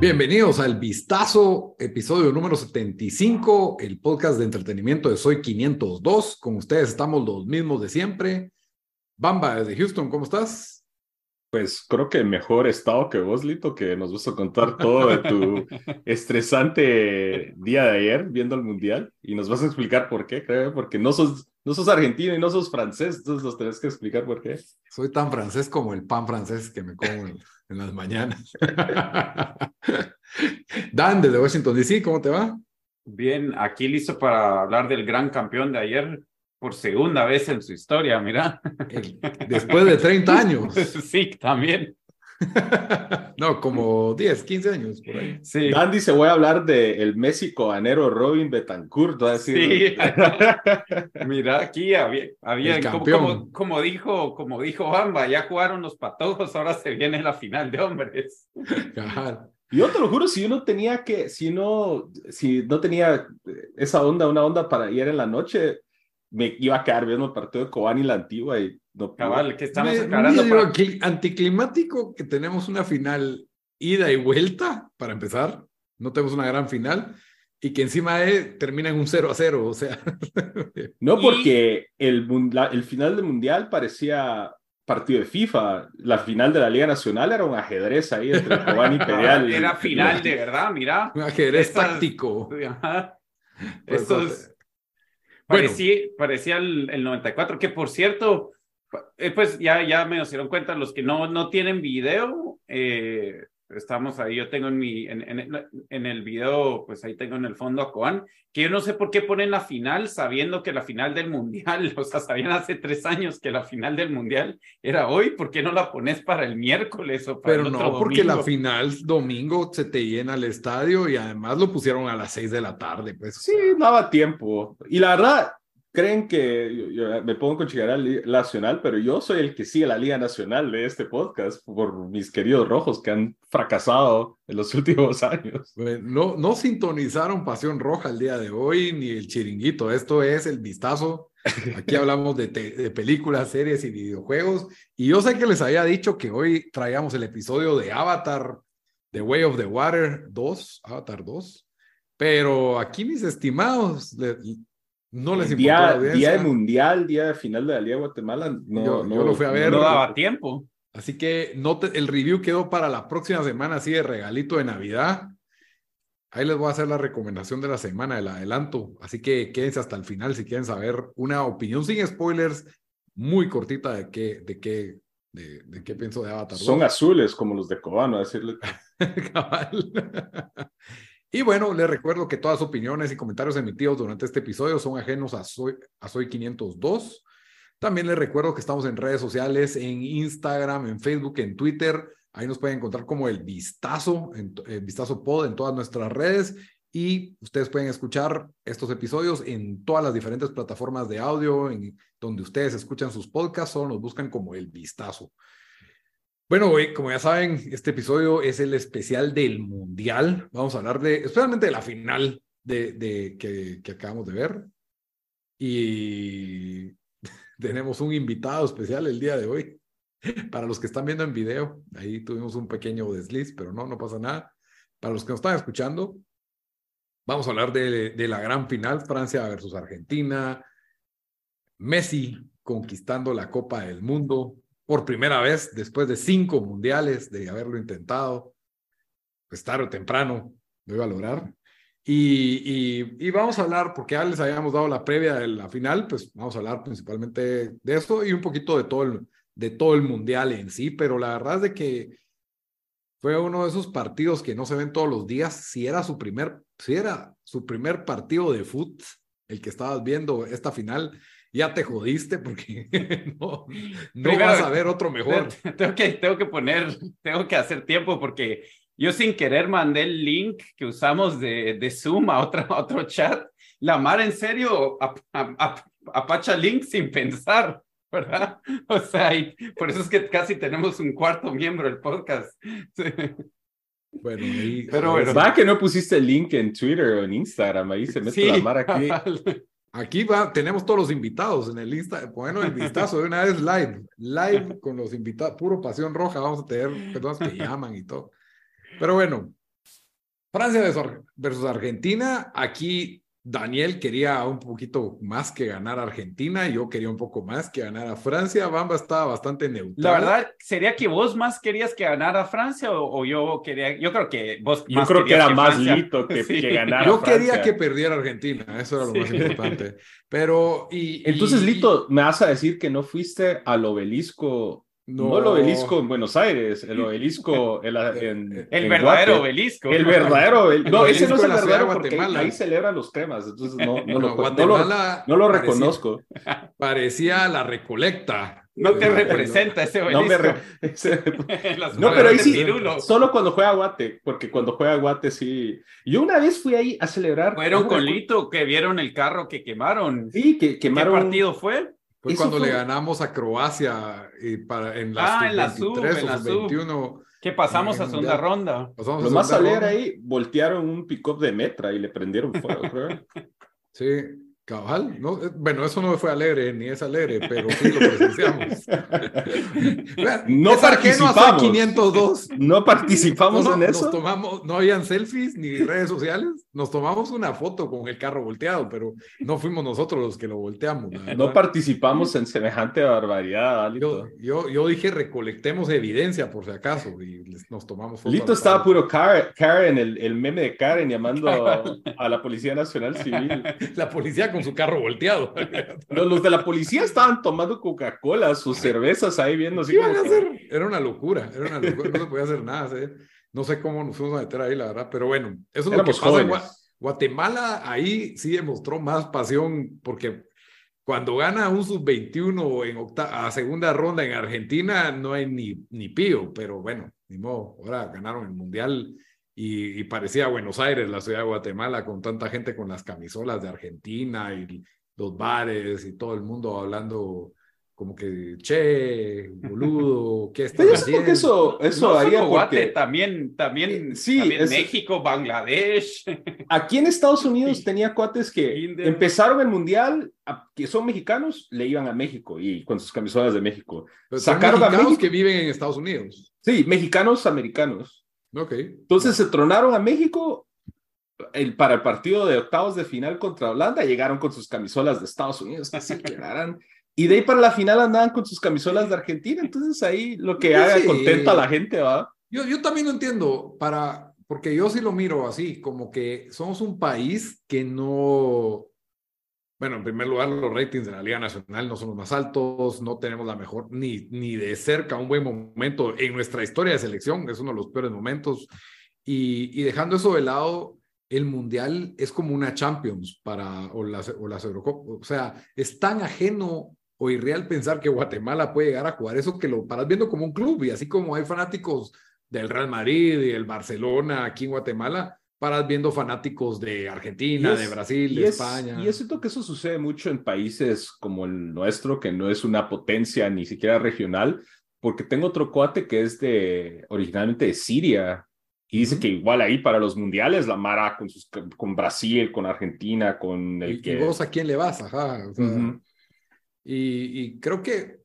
Bienvenidos al Vistazo, episodio número 75, el podcast de entretenimiento de Soy 502. Con ustedes estamos los mismos de siempre. Bamba, desde Houston, ¿cómo estás? Pues creo que mejor estado que vos, Lito, que nos vas a contar todo de tu estresante día de ayer viendo el Mundial y nos vas a explicar por qué, creo, porque no sos, no sos argentino y no sos francés, entonces nos tenés que explicar por qué. Soy tan francés como el pan francés que me como en, las mañanas. Dan, desde Washington DC, ¿cómo te va? Bien, aquí listo para hablar del gran campeón de ayer, por segunda vez en su historia, mira. Después de 30 años. sí, también. no, como 10, 15 años por ahí. Sí. Dan dice, voy a hablar de el Messi cobanero Robin Betancourt. ¿no? Sí. mira, aquí había, había como, como, como, dijo, como dijo Bamba, ya jugaron los patojos, ahora se viene la final de hombres. Yo te lo juro, si uno tenía que, si no, si no tenía esa onda, una onda para ir en la noche, me iba a quedar viendo el partido de Cobani la antigua y no cabal que estamos me, para... anticlimático que tenemos una final ida y vuelta para empezar. No tenemos una gran final y que encima de, termina en un 0 a 0 o sea. No porque el, el final del mundial parecía partido de FIFA. La final de la Liga Nacional era un ajedrez ahí entre Cobani y Pedial era final de verdad mira. Un ajedrez táctico. Estos Parecía, parecía el, el, 94, que por cierto, eh, pues ya, ya me dieron cuenta, los que no, no tienen video, eh, estamos ahí, yo tengo en mi, en, en, en, el video, pues ahí tengo en el fondo a Coan, que yo no sé por qué ponen la final sabiendo que la final del mundial, o sea, sabían hace tres años que la final del mundial era hoy, ¿por qué no la pones para el miércoles o para Pero el no, porque la final domingo se te llena el estadio y además lo pusieron a las seis de la tarde, pues. Sí, daba tiempo. Y la verdad, creen que yo, yo, me pongo con Chigará Nacional, pero yo soy el que sigue la Liga Nacional de este podcast por mis queridos rojos que han fracasado en los últimos años. No, no sintonizaron Pasión Roja el día de hoy ni el chiringuito. Esto es el vistazo. Aquí hablamos de, de películas, series y videojuegos. Y yo sé que les había dicho que hoy traíamos el episodio de Avatar, The Way of the Water 2, Avatar 2. Pero aquí, mis estimados, no les día, día de mundial, día de final de la Liga de Guatemala. No, yo, no, yo lo fui a ver. No daba tiempo. Así que no te, el review quedó para la próxima semana, así de regalito de Navidad. Ahí les voy a hacer la recomendación de la semana, el adelanto. Así que quédense hasta el final si quieren saber una opinión sin spoilers, muy cortita de qué, de qué, de, de qué pienso de Avatar. Son azules como los de Cobano, decirle. Y bueno, les recuerdo que todas opiniones y comentarios emitidos durante este episodio son ajenos a Soy, a Soy 502. También les recuerdo que estamos en redes sociales, en Instagram, en Facebook, en Twitter. Ahí nos pueden encontrar como el Vistazo, el Vistazo Pod en todas nuestras redes. Y ustedes pueden escuchar estos episodios en todas las diferentes plataformas de audio, en donde ustedes escuchan sus podcasts o nos buscan como el Vistazo. Bueno, como ya saben, este episodio es el especial del Mundial. Vamos a hablar de, especialmente de la final de, que, acabamos de ver. Y tenemos un invitado especial el día de hoy. Para los que están viendo en video, ahí tuvimos un pequeño desliz, pero no, no pasa nada. Para los que nos están escuchando, vamos a hablar de, de la gran final, Francia versus Argentina, Messi conquistando la Copa del Mundo, por primera vez después de cinco mundiales de haberlo intentado, pues tarde o temprano lo iba a lograr. Y, y, vamos a hablar, porque ya les habíamos dado la previa de la final, pues vamos a hablar principalmente de esto y un poquito de todo el, de todo el mundial en sí, pero la verdad es de que fue uno de esos partidos que no se ven todos los días. Si era su primer, si era su primer partido de fútbol, el que estabas viendo esta final, ya te jodiste porque no, no vas a ver otro mejor. Tengo que, tengo que poner, tengo que hacer tiempo porque yo sin querer mandé el link que usamos de, de Zoom a, otra, otro chat. La Mar en serio apacha link sin pensar, ¿verdad? O sea, por eso es que casi tenemos un cuarto miembro del podcast. Bueno, ahí, pero bueno. Va que no pusiste el link en Twitter o en Instagram, ahí se mete la mar aquí. Aquí tenemos todos los invitados en el Insta. Bueno, el vistazo de una vez live, live con los invitados, puro pasión roja. Vamos a tener personas que llaman y todo. Pero bueno, Francia versus Argentina. Aquí Daniel quería un poquito más que ganar a Argentina, yo quería un poco más que ganar a Francia. Bamba estaba bastante neutral. La verdad, ¿sería que vos más querías que ganara a Francia o, yo quería? Yo creo que vos Yo creo que era más lito que, que ganara Yo quería que perdiera Argentina, eso era lo más importante. Pero, y. Entonces, Lito, me vas a decir que no fuiste al obelisco no. el obelisco en Buenos Aires, el obelisco el, en, el verdadero obelisco. El verdadero, no, ese no es el verdadero porque ahí celebran los cremas, entonces no, no, lo, Guatemala no, lo, reconozco. Parecía, la recolecta. No te representa ese obelisco. No, pero ahí sí, solo cuando juega Guate, porque cuando juega Guate sí. Yo una vez fui ahí a celebrar. Fueron con Lito que vieron el carro que quemaron. Sí, que quemaron. ¿Qué partido fue? Fue cuando le ganamos a Croacia y para, en la ah, en la sub, en la 21. Que pasamos a segunda ronda. Pasamos Lo más alegre ahí, voltearon un pick-up de Metra y le prendieron fuego, creo. Sí, Cabal, no, eh, bueno, eso no fue alegre ni es alegre, pero sí lo presenciamos. no participamos. 502. No participamos en eso. Nos tomamos, no habían selfies ni redes sociales. Nos tomamos una foto con el carro volteado, pero no fuimos nosotros los que lo volteamos. No participamos en semejante barbaridad, Yo, yo, yo, dije recolectemos evidencia por si acaso y nos tomamos fotos. Lito estaba puro Karen, el, el, meme de Karen llamando a, la Policía Nacional Civil. la policía su carro volteado. Los, de la policía estaban tomando Coca-Cola, sus cervezas ahí viendo. Así iban a hacer? Era una locura, era una locura, no se podía hacer nada. No sé cómo nos fuimos a meter ahí, la verdad, pero bueno, eso es lo que pasa Guatemala ahí sí demostró más pasión porque cuando gana un sub-21 en a segunda ronda en Argentina no hay ni, ni pío, pero bueno, ni modo, ahora ganaron el Mundial y, parecía Buenos Aires, la ciudad de Guatemala, con tanta gente con las camisolas de Argentina y los bares y todo el mundo hablando como que, che, boludo, ¿qué está haciendo? Que eso, eso haría porque... también, también, sí, México, Bangladesh. Aquí en Estados Unidos tenía cuates que empezaron el mundial, que son mexicanos, le iban a México y con sus camisolas de México. Sacaron a México que viven en Estados Unidos. Sí, mexicanos americanos. Okay. Entonces se tronaron a México el, para el partido de octavos de final contra Holanda, llegaron con sus camisolas de Estados Unidos, que se quedaran. Y de ahí para la final andaban con sus camisolas de Argentina. Entonces ahí lo que haga contenta a la gente, ¿va? Yo, yo también lo entiendo, para, porque yo sí lo miro así, como que somos un país que no, bueno, en primer lugar, los ratings de la Liga Nacional no son los más altos, no tenemos la mejor, ni, ni de cerca un buen momento en nuestra historia de selección, es uno de los peores momentos. Y, y dejando eso de lado, el Mundial es como una Champions para, o las, o las Eurocopas, o sea, es tan ajeno o irreal pensar que Guatemala puede llegar a jugar eso que lo paras viendo como un club y así como hay fanáticos del Real Madrid y el Barcelona aquí en Guatemala, paras viendo fanáticos de Argentina, de Brasil, de España. Y es cierto que eso sucede mucho en países como el nuestro, que no es una potencia ni siquiera regional, porque tengo otro cuate que es de originalmente de Siria. Y dice que igual ahí para los mundiales, la Mara con, sus, con Brasil, con Argentina, con el y, que... ¿Y vos a quién le vas? Ajá. y, y creo que,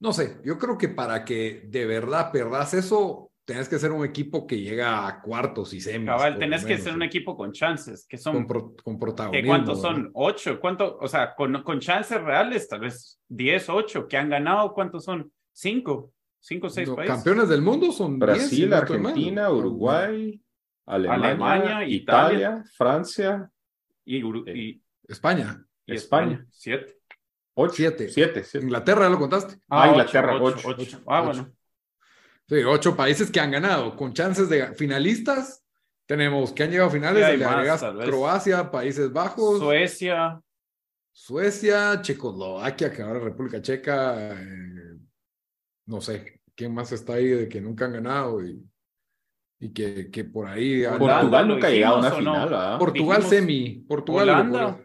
no sé, yo creo que para que de verdad perdas eso, tenés que ser un equipo que llega a cuartos y semis. Cabal, tenés que ser un equipo con chances, que son... Con, protagonismo. ¿Cuántos son? ¿Ocho? ¿Cuánto? O sea, con, con chances reales, tal vez diez, ocho, que han ganado, ¿cuántos son? Cinco, cinco, seis países. Campeones del mundo son Brasil, Argentina, Uruguay, Alemania, Italia, Francia y, y España. Y España. Siete. Ocho. Siete. Siete, Inglaterra, ¿ya lo contaste? Ah, Inglaterra, ocho. Ah, bueno. Sí, ocho países que han ganado con chances de finalistas. Tenemos que han llegado a finales, le agregas Croacia, Países Bajos, Suecia, Suecia, Checoslovaquia, que ahora República Checa, eh, no sé, ¿quién más está ahí de que nunca han ganado? Y y que, que por ahí. Portugal nunca ha llegado a una final, Portugal semi. Portugal. Holanda.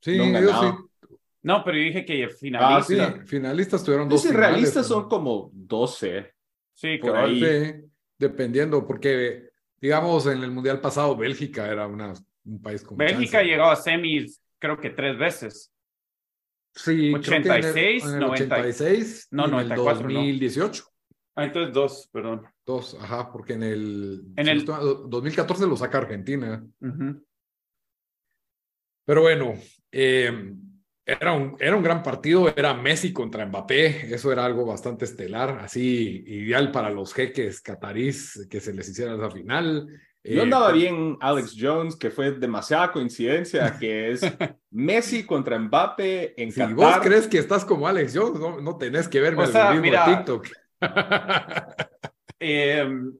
Sí, no, yo sí. No, pero yo dije que finalistas. Ah, sí, finalistas tuvieron dos. Sí, realistas son como 12. Sí, por ahí. dependiendo, porque digamos en el mundial pasado Bélgica era una, un país con. Bélgica llegó a semis, creo que tres veces. Sí, 86, en el, 86, no, 94, 2018. Ah, entonces dos, perdón. Dos, ajá, porque en el, en el 2014 lo saca Argentina. Pero bueno, eh, era, un, era un gran partido, era Messi contra Mbappé, eso era algo bastante estelar, así ideal para los jeques catarís que se les hiciera esa final. Yo eh, andaba bien Alex Jones, que fue demasiada coincidencia, que es Messi contra Mbappé en si vos crees que estás como Alex Jones, no, no tenés que verme el mismo TikTok. Em,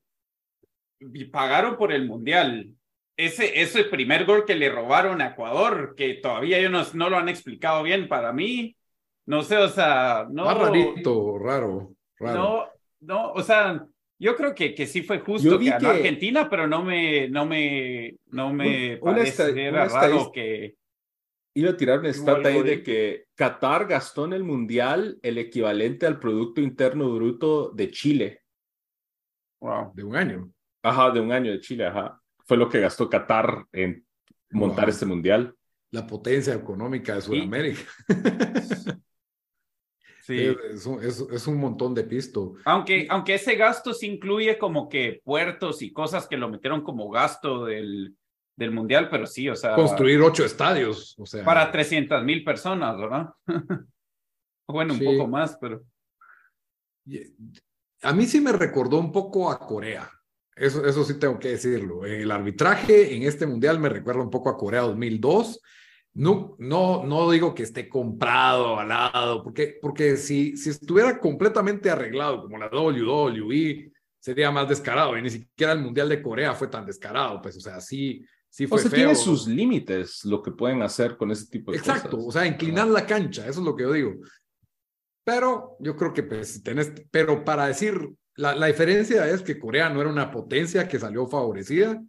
y pagaron por el Mundial. Ese, ese primer gol que le robaron a Ecuador, que todavía ellos no, lo han explicado bien para mí, no sé, o sea, no. Más rarito, raro, raro. No, no, o sea, yo creo que, que sí fue justo que ganó Argentina, pero no me, no me, no me parece raro que Iba a tirar una estat ahí de que Qatar gastó en el Mundial el equivalente al Producto Interno Bruto de Chile. Wow. De un año. Ajá, de un año de Chile, ajá. Fue lo que gastó Qatar en montar este Mundial. La potencia económica de Sudamérica. Sí. Es, un, es, un, montón de pisto. Aunque, aunque ese gasto se incluye como que puertos y cosas que lo metieron como gasto del, del mundial, pero sí, o sea. Construir ocho estadios, o sea. Para 300 mil personas, ¿verdad? bueno, un poco más, pero. A mí sí me recordó un poco a Corea. Eso, eso sí tengo que decirlo. El arbitraje en este mundial me recuerda un poco a Corea 2002. No, no, no digo que esté comprado, avalado, porque, porque si, si estuviera completamente arreglado como la WWE, sería más descarado. Y ni siquiera el Mundial de Corea fue tan descarado. Pues, o sea, sí, o sea, tiene sus límites lo que pueden hacer con ese tipo de cosas. Exacto, o sea, inclinar la cancha, eso es lo que yo digo. Pero yo creo que pues, tenés, pero para decir, la, la diferencia es que Corea no era una potencia que salió favorecida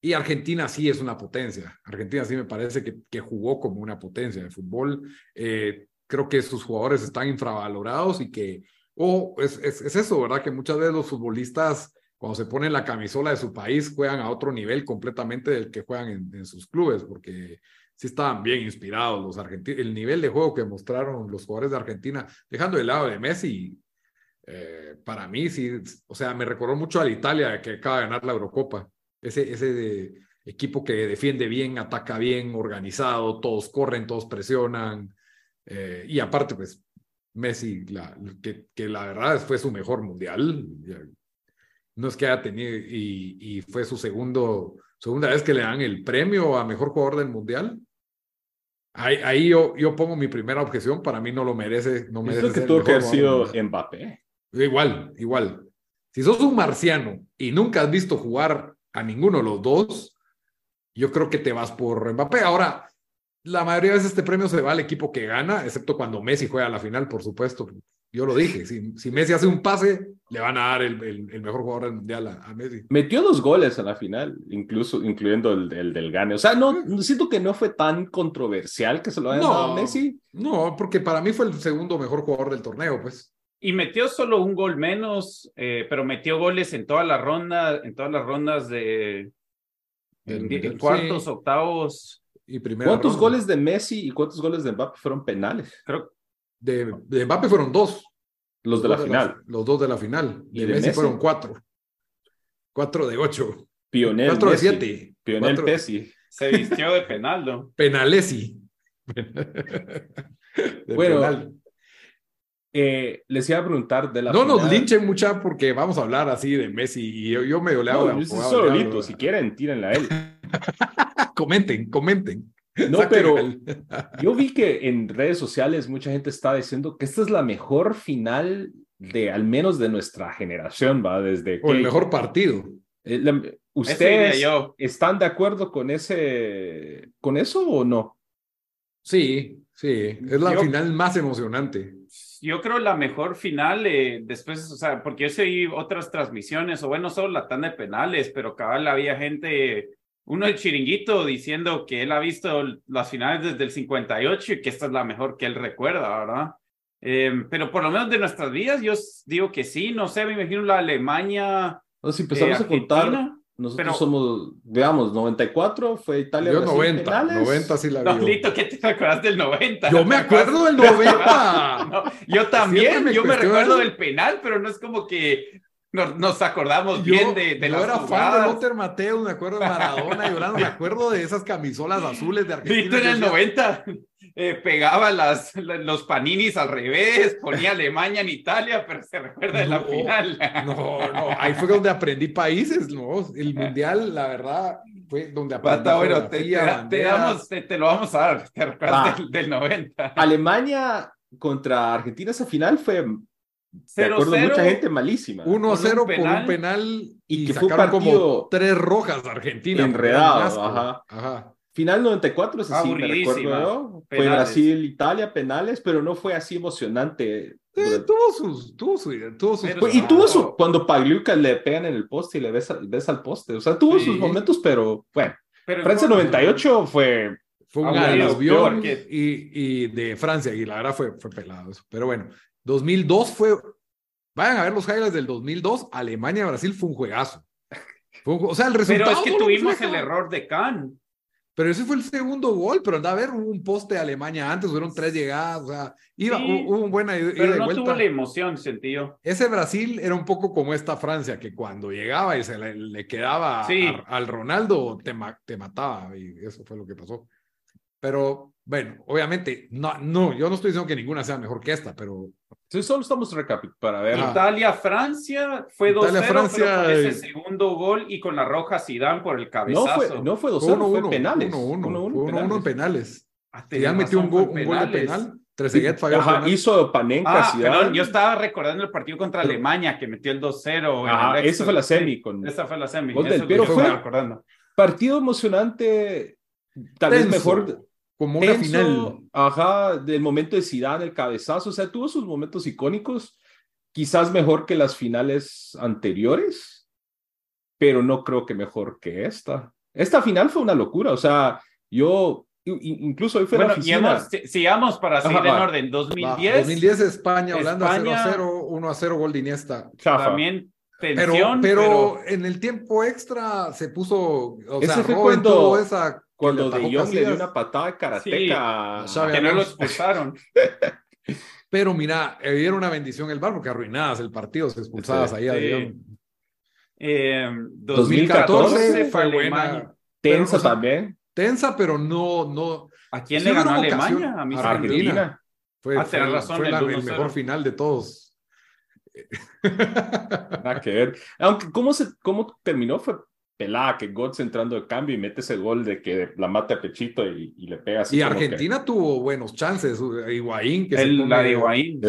y Argentina sí es una potencia. Argentina sí me parece que, que jugó como una potencia de fútbol. Eh, creo que sus jugadores están infravalorados y que, o es, es, es, eso, ¿verdad? Que muchas veces los futbolistas cuando se ponen la camisola de su país, juegan a otro nivel completamente del que juegan en, sus clubes, porque sí estaban bien inspirados los argentinos. El nivel de juego que mostraron los jugadores de Argentina, dejando de lado de Messi, eh, para mí sí, o sea, me recordó mucho a la Italia que acaba de ganar la Eurocopa. Ese, ese equipo que defiende bien, ataca bien, organizado, todos corren, todos presionan. Eh, y aparte, pues, Messi, la, que, que, la verdad fue su mejor mundial no es que haya tenido, y, fue su segundo, segunda vez que le dan el premio a mejor jugador del mundial. Ahí, ahí yo, yo pongo mi primera objeción, para mí no lo merece. No merece es que tuvo que haber sido Mbappé. Igual, igual. Si sos un marciano y nunca has visto jugar a ninguno de los dos, yo creo que te vas por Mbappé. Ahora, la mayoría de veces este premio se va al equipo que gana, excepto cuando Messi juega a la final, por supuesto. Yo lo dije, si, si Messi hace un pase, le van a dar el, el, mejor jugador del mundial a, Messi. Metió dos goles a la final, incluso incluyendo el, el, del Gane. O sea, no, siento que no fue tan controversial que se lo haya dado a Messi. No, porque para mí fue el segundo mejor jugador del torneo, pues. Y metió solo un gol menos, eh, pero metió goles en todas las rondas, en todas las rondas de, cuartos, octavos. Y ¿Cuántos goles de Messi y cuántos goles de Mbappé fueron penales? Creo, de, de Mbappé fueron dos. Los de la final. los dos de la final. Y de, Messi, fueron cuatro. Cuatro de ocho. Pionel. Cuatro de siete. Pionel Pessi. Se vistió de penaldo. Penalesi. bueno, Eh, les iba a preguntar de la. No nos linchen mucha porque vamos a hablar así de Messi y yo, yo medio le hago. No, solito, si quieren, tírenla a él. comenten, comenten. No, pero yo vi que en redes sociales mucha gente está diciendo que esta es la mejor final de al menos de nuestra generación, va desde o el mejor partido. Eh, ¿Ustedes están de acuerdo con ese con eso o no? Sí, sí, es la final más emocionante. Yo creo la mejor final, eh, después, o sea, porque yo seguí otras transmisiones, o bueno, solo la tanda de penales, pero cabal había gente, uno de chiringuito diciendo que él ha visto las finales desde el 58 y que esta es la mejor que él recuerda, ¿verdad? Em, pero por lo menos de nuestras vidas, yo digo que sí, no sé, me imagino la Alemania. No, si empezamos a contar, nosotros somos, veamos, 94 fue Italia. Yo 90, 90 sí la vi. No, ¿qué te acuerdas del 90? Yo me acuerdo del 90. yo también, yo me recuerdo del penal, pero no es como que nos, acordamos bien de, de yo las era fan de Lothar Mateo, me acuerdo de Maradona llorando, me acuerdo de esas camisolas azules de Argentina. en el 90 eh, pegaba las, los paninis al revés, ponía Alemania en Italia, pero se recuerda de la final. No, no, ahí fue donde aprendí países, ¿no? El mundial, la verdad, fue donde aprendí. bueno, te, te, damos, te, lo vamos a dar, te recuerdas del, del 90. Alemania contra Argentina, esa final fue de acuerdo, mucha gente malísima. 1 a 0 por un penal y, que fue como tres rojas Argentina. Enredado, ajá. ajá. Final 94, es así, me recuerdo Fue Brasil, Italia, penales, pero no fue así emocionante. Eh, tuvo sus, tuvo su, tuvo sus y tuvo su, cuando Pagliuca le pegan en el poste y le ves, ves al poste, o sea, tuvo sus momentos, pero bueno. Francia 98 fue fue un avión y, y, de Francia, y la verdad fue, fue pelado eso. Pero bueno, 2002 fue, vayan a ver los highlights del 2002, Alemania-Brasil fue un juegazo. o sea, el resultado. Pero es que tuvimos el error de Kahn. Pero ese fue el segundo gol, pero anda a ver, hubo un poste de Alemania antes, fueron tres llegadas, o sea, iba, hubo, un buena ida pero no tuvo la emoción, sentido. Ese Brasil era un poco como esta Francia, que cuando llegaba y se le, quedaba al Ronaldo, te, te mataba, y eso fue lo que pasó. Pero bueno, obviamente, no, no, yo no estoy diciendo que ninguna sea mejor que esta, pero. Sí, solo estamos recapitulando para ver. Italia-Francia fue 2-0, Francia, ese segundo gol y con la roja Zidane por el cabezazo. No fue 2-0, fue, penales. 1-1 en penales. Ah, ya metió un, gol, un gol de penal. Trezeguet falló Ajá, hizo Panenka. Ah, perdón, yo estaba recordando el partido contra Alemania que metió el 2-0. Ajá, esa fue la semi. Con... Esa fue la semi. Gol del Pero fue recordando. partido emocionante, tal vez mejor como una final. Ajá, del momento de Zidane, el cabezazo, o sea, tuvo sus momentos icónicos, quizás mejor que las finales anteriores, pero no creo que mejor que esta. Esta final fue una locura, o sea, yo incluso hoy fue bueno, la oficina. sigamos para seguir en orden. 2010. 2010 España, Holanda 0 a 0, 1 a 0 gol de Iniesta. También tensión, pero, en el tiempo extra se puso, o Ese sea, fue cuando, esa cuando De Jong le dio una patada de karateca sí, que no lo expulsaron. Pero mira, era una bendición el bar porque arruinadas el partido, se expulsadas ahí a sí. eh, 2014, fue buena. Tensa también. Tensa, pero no, no. ¿A quién le ganó Alemania? A, mí Argentina. Fue, ah, fue, razón, fue el, mejor final de todos. Nada que ver. Aunque, ¿cómo, se, ¿cómo terminó? Fue pelada que Götze entrando de cambio y mete ese gol de que la mata a Pechito y, le pega así. Y Argentina tuvo buenos chances, Higuaín, que El, la de Higuaín,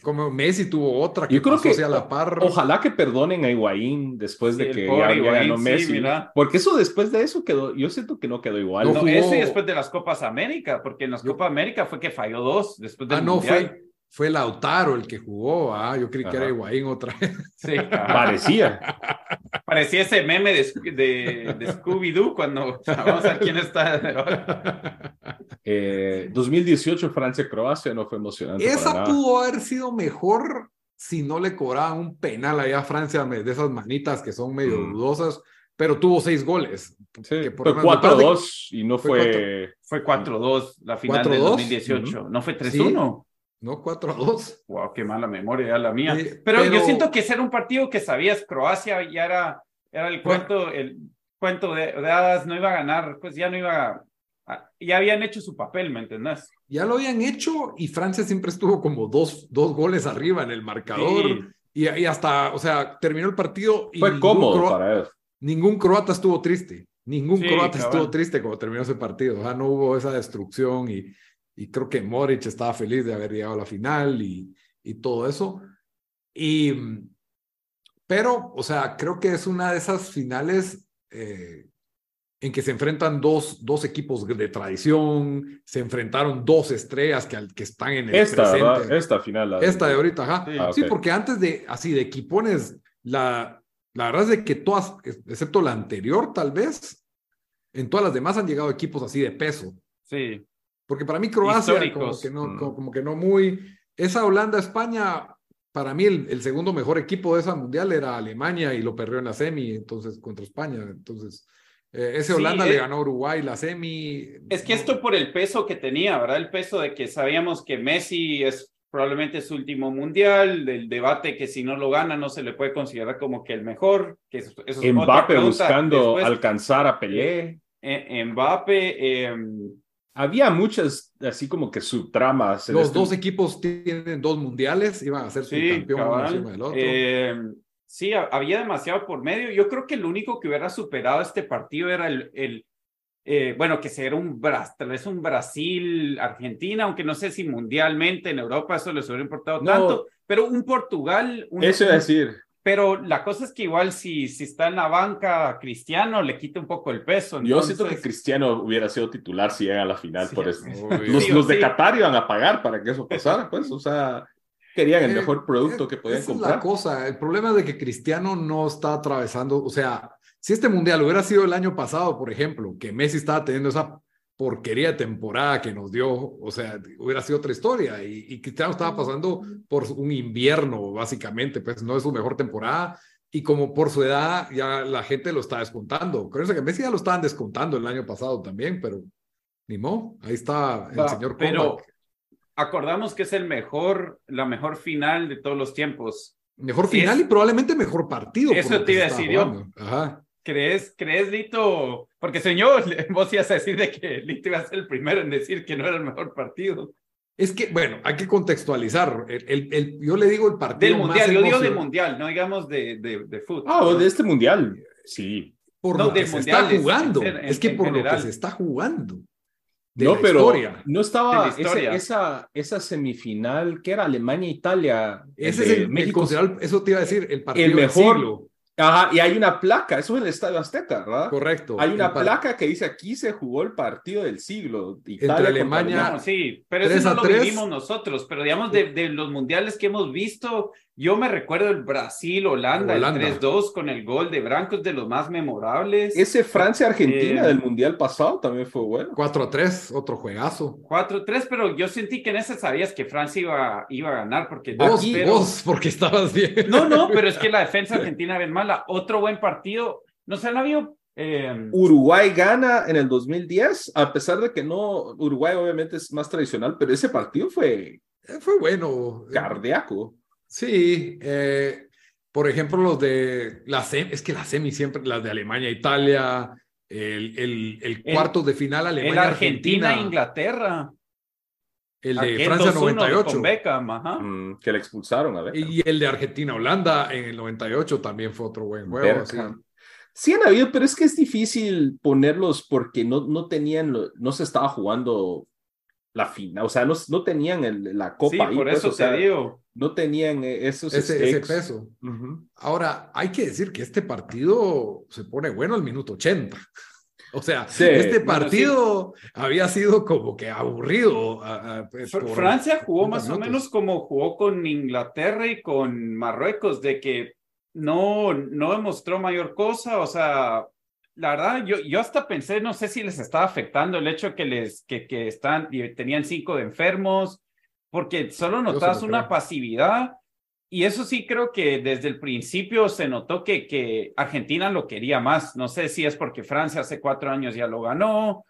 Como Messi tuvo otra que Yo creo que, la par. Ojalá que perdonen a Higuaín después de que ya, ganó Messi. porque eso después de eso quedó, yo siento que no quedó igual. No, ese después de las Copas América, porque en las Copas América fue que falló dos después del ah, no, Fue fue Lautaro el que jugó. Ah, yo creí que era Higuaín otra vez. Sí, parecía. Parecía ese meme de, de, Scooby-Doo cuando vamos a ver quién está. Eh, 2018 Francia-Croacia no fue emocionante. Esa pudo haber sido mejor si no le cobraban un penal allá a Francia de esas manitas que son medio mm. dudosas, pero tuvo seis goles. Sí, fue 4-2 y no fue. Fue 4-2 la final de 2018. ¿No fue 3-1? ¿No? 4 a 2. Wow, qué mala memoria la mía. pero, yo siento que ser un partido que sabías, Croacia ya era, era el cuento, el cuento de, de, hadas, no iba a ganar, pues ya no iba a, ya habían hecho su papel, ¿me entendés? Ya lo habían hecho y Francia siempre estuvo como dos, dos goles arriba en el marcador. Y, y, hasta, o sea, terminó el partido y fue cómodo para él. Ningún croata estuvo triste. Ningún croata estuvo triste como terminó ese partido. O sea, no hubo esa destrucción y y creo que Moritz estaba feliz de haber llegado a la final y, y todo eso. Y, pero, o sea, creo que es una de esas finales eh, en que se enfrentan dos, dos equipos de tradición, se enfrentaron dos estrellas que, que están en el esta, presente. Esta final. esta de ahorita, ajá. Sí, ah, porque antes de, así, de equipones, la, la verdad es de que todas, excepto la anterior, tal vez, en todas las demás han llegado equipos así de peso. Sí. Porque para mí Croacia como que, no, mm. como, que no muy... Esa Holanda-España, para mí el, el, segundo mejor equipo de esa mundial era Alemania y lo perdió en la semi, entonces contra España. Entonces, eh, ese Holanda le eh, ganó a Uruguay la semi. Es que esto por el peso que tenía, ¿verdad? El peso de que sabíamos que Messi es probablemente su último mundial, del debate que si no lo gana no se le puede considerar como que el mejor. Que eso, Mbappe buscando alcanzar a Pelé. Eh, Mbappe. Em, había muchas, así como que subtramas. Los este dos equipos tienen dos mundiales, iban a ser su campeón encima del otro. Em, Sí, había demasiado por medio. Yo creo que el único que hubiera superado este partido era el, el eh, bueno, que era un, tal vez un Brasil-Argentina, aunque no sé si mundialmente en Europa eso les hubiera importado tanto, pero un Portugal. eso es decir. Pero la cosa es que igual si, si está en la banca Cristiano le quita un poco el peso. Yo siento que Cristiano hubiera sido titular si llega a la final. por eso. Los, los de Qatar iban a pagar para que eso pasara, pues, o sea querían el eh, mejor producto que podían comprar. Es la cosa, el problema es de que Cristiano no está atravesando, o sea, si este mundial hubiera sido el año pasado, por ejemplo, que Messi estaba teniendo esa porquería temporada que nos dio, o sea, hubiera sido otra historia. Y, Cristiano estaba pasando por un invierno, básicamente, pues no es su mejor temporada. Y como por su edad, ya la gente lo está descontando. Creo que Messi ya lo estaban descontando el año pasado también, pero ni modo, ahí está el señor Pero, acordamos que es el mejor, la mejor final de todos los tiempos. Mejor final y probablemente mejor partido. Eso te iba a decir yo. ¿Crees, ¿Crees, Lito? Porque señor, vos ibas a decir de que Lito iba a ser el primero en decir que no era el mejor partido. Es que, bueno, hay que contextualizar. El, el, yo le digo el partido. Del mundial, yo digo de mundial, no digamos de, de, de fútbol. Ah, de este mundial, sí. Por lo que se está jugando. es que por lo que se está jugando no, pero no estaba esa, esa semifinal que era Alemania-Italia. Ese es el, México. eso te iba a decir, el partido el mejor. Ajá, y hay una placa, eso es el Estadio Azteca, ¿verdad? Correcto. Hay una placa que dice aquí se jugó el partido del siglo. Italia Entre Alemania. sí, pero eso no lo vivimos nosotros, pero digamos de, de, los mundiales que hemos visto, yo me recuerdo el Brasil-Holanda, el 3-2 con el gol de Branco, es de los más memorables. Ese Francia-Argentina eh, del mundial pasado también fue bueno. 4-3, otro juegazo. 4-3, pero yo sentí que en ese sabías que Francia iba, iba a ganar porque... Vos, vos, porque estabas bien. No, no, pero es que la defensa argentina bien mala. Otro buen partido. No sé, no había eh, Uruguay gana en el 2010, a pesar de que no, Uruguay obviamente es más tradicional, pero ese partido fue... Eh, fue bueno. Cardíaco. Sí, eh, por ejemplo, los de la semi, es que la semi siempre, las de Alemania, Italia, el, el, el cuarto de final Alemania, Argentina, Argentina, Inglaterra. El de Francia 98. Mm, que le expulsaron, a ver. Y el de Argentina, Holanda en el 98 también fue otro buen juego. Sí han habido, pero es que es difícil ponerlos porque no, no tenían, no se estaba jugando la final, o sea, no, no tenían el, la copa sí, ahí. Por pues, eso te digo. No tenían esos ese, ese peso. Ahora, hay que decir que este partido se pone bueno al minuto 80. O sea, este partido había sido como que aburrido. Pues, Francia jugó más o menos como jugó con Inglaterra y con Marruecos, de que no, no demostró mayor cosa. O sea, la verdad, yo, yo hasta pensé, no sé si les estaba afectando el hecho que les que, que están, tenían cinco de enfermos, porque solo notas una pasividad. Y eso sí creo que desde el principio se notó que, que Argentina lo quería más. No sé si es porque Francia hace cuatro años ya lo ganó,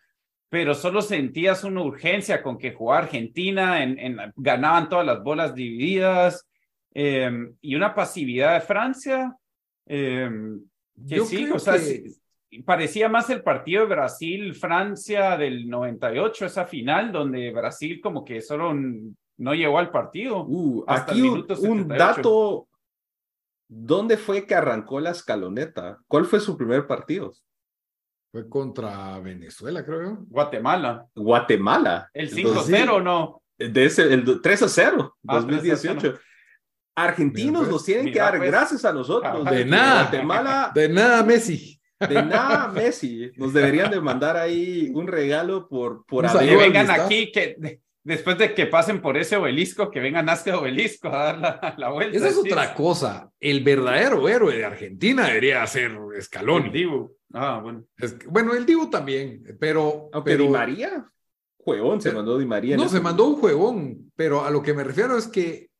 pero solo sentías una urgencia con que jugaba Argentina, en, ganaban todas las bolas divididas em, y una pasividad de Francia. Em, que sí, o sea, parecía más el partido de Brasil-Francia del 98, esa final, donde Brasil como que solo no llegó al partido. Uh, aquí un, dato, ¿dónde fue que arrancó la escaloneta? ¿Cuál fue su primer partido? Fue contra Venezuela, creo Guatemala. Guatemala. El 5-0, ¿no? De ese, el 3-0, 2018. Argentinos nos tienen que dar gracias a nosotros. De nada. De nada, Messi. De nada, Messi. Nos deberían de mandar ahí un regalo por, por haber... Que vengan aquí, que después de que pasen por ese obelisco, que vengan a este obelisco a dar la, vuelta. Esa es otra cosa. El verdadero héroe de Argentina debería ser Scaloni. El Dibu. Ah, bueno. bueno, el Dibu también, pero... pero Di María, juegón, se mandó Di María. No, se mandó un juegón, pero a lo que me refiero es que